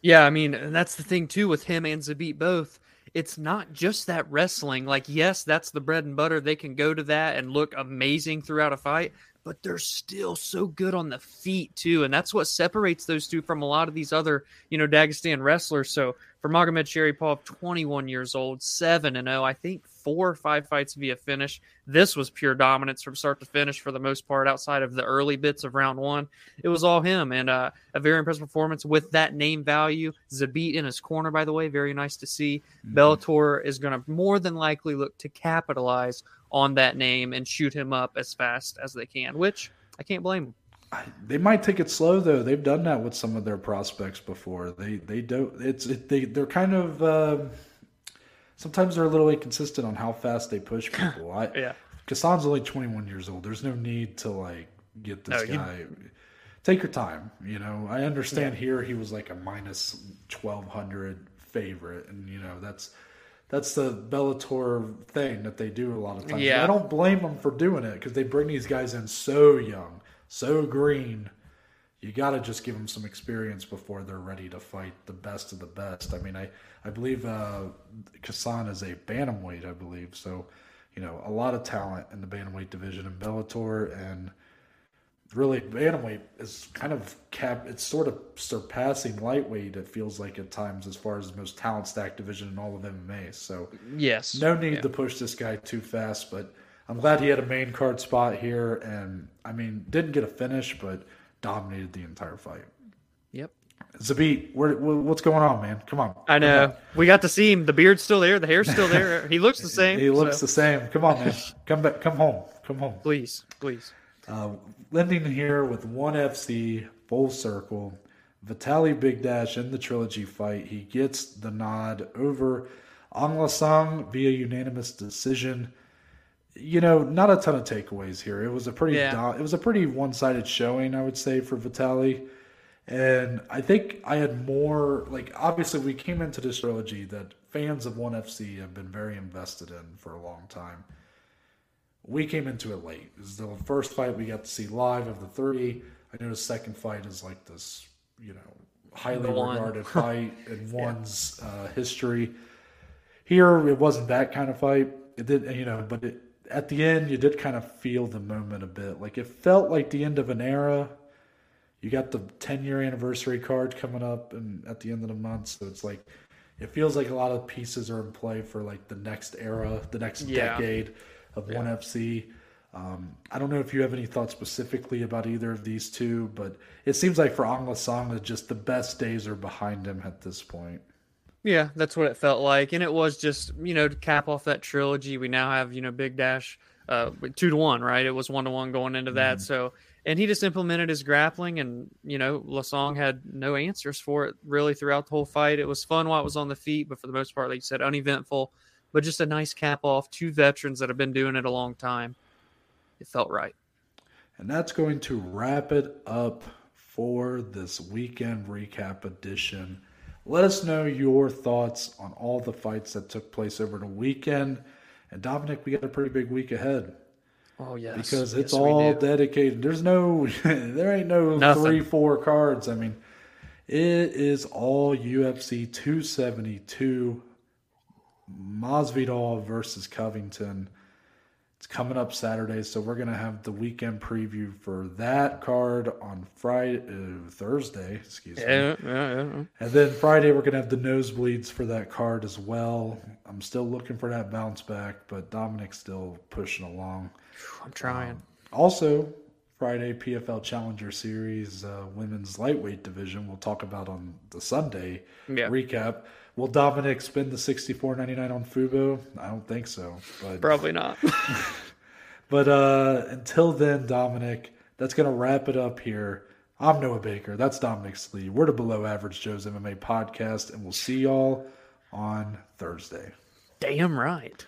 Yeah, I mean, and that's the thing too with him and Zabit both. It's not just that wrestling. Like, yes, that's the bread and butter. They can go to that and look amazing throughout a fight, but they're still so good on the feet too, and that's what separates those two from a lot of these other, you know, Dagestan wrestlers. So for Magomedsharipov, 21 years old, seven and zero, I think four or five fights via finish. This was pure dominance from start to finish for the most part. Outside of the early bits of round one, it was all him, and uh, a very impressive performance with that name value. Zabit in his corner, by the way, very nice to see. Bellator is going to more than likely look to capitalize on that name and shoot him up as fast as they can, which I can't blame them. They might take it slow though. They've done that with some of their prospects before. They they don't. It's it, they they're kind of um sometimes they're a little inconsistent on how fast they push <laughs> people. I, Yeah. Kassan's only 21 years old. There's no need to like get this No, you- guy. Take your time. You know, I understand here he was like a minus 1200 favorite, and you know that's that's the Bellator thing that they do a lot of times. Yeah. I don't blame them for doing it because they bring these guys in so young, so green. You got to just give them some experience before they're ready to fight the best of the best. I mean, I I believe uh, Kassan is a bantamweight, I believe. So, you know, a lot of talent in the bantamweight division in Bellator, and really bantamweight is kind of cap. It's sort of surpassing lightweight. It feels like at times as far as the most talent stacked division in all of MMA. So, Yes. no need Yeah. to push this guy too fast, but I'm glad he had a main card spot here, and I mean, didn't get a finish, but dominated the entire fight. Yep. Zabit, where, wh- what's going on, man? Come on. I know. on. We got to see him. The beard's still there. The hair's still there. <laughs> He looks the same. He looks so- the same. Come on, man. Come back. Come home. Come home. Please, please. Uh, ending here with one FC full circle. Vitaly Bigdash in the trilogy fight. He gets the nod over Aung La N Sang via unanimous decision. You know, not a ton of takeaways here. It was a pretty Yeah. do- it was a pretty one sided showing, I would say, for Vitaly. And I think I had more like obviously we came into this trilogy that fans of One FC have been very invested in for a long time we came into it late. This is the first fight we got to see live of the three. I know the second fight is like this, you know, highly regarded <laughs> fight in one's uh, history. Here, it wasn't that kind of fight. It did, you know, but it, at the end, you did kind of feel the moment a bit. Like it felt like the end of an era. You got the 10 year anniversary card coming up and at the end of the month. So it's like, it feels like a lot of pieces are in play for like the next era, the next Yeah. decade of one FC. Um, I don't know if you have any thoughts specifically about either of these two, but it seems like for Song, just the best days are behind him at this point. Yeah, that's what it felt like, and it was just you know to cap off that trilogy. We now have you know Bigdash uh, two to one, right? It was one to one going into that. Mm-hmm. So, and he just implemented his grappling, and you know Lasong had no answers for it really throughout the whole fight. It was fun while it was on the feet, but for the most part, like you said, uneventful. But just a nice cap off. Two veterans that have been doing it a long time. It felt right. And that's going to wrap it up for this weekend recap edition. Let us know your thoughts on all the fights that took place over the weekend. And Dominic, we got a pretty big week ahead. Oh yes, because it's yes, all dedicated. There's no, <laughs> there ain't no Nothing. three, four cards. I mean, it is all UFC 272. Masvidal versus Covington. It's coming up Saturday, so we're gonna have the weekend preview for that card on Friday, uh, Thursday, excuse yeah, me. Yeah, yeah, And then Friday we're gonna have the nosebleeds for that card as well. I'm still looking for that bounce back, but Dominic's still pushing along. I'm trying. Um, also, Friday PFL Challenger Series uh, women's lightweight division. We'll talk about on the Sunday yeah. recap. Will Dominic spend the sixty four ninety nine on Fubo? I don't think so. But probably not. <laughs> but uh, until then, Dominic, that's gonna wrap it up here. I'm Noah Baker. That's Dominic Slee. We're the Below Average Joe's MMA podcast, and we'll see y'all on Thursday. Damn right.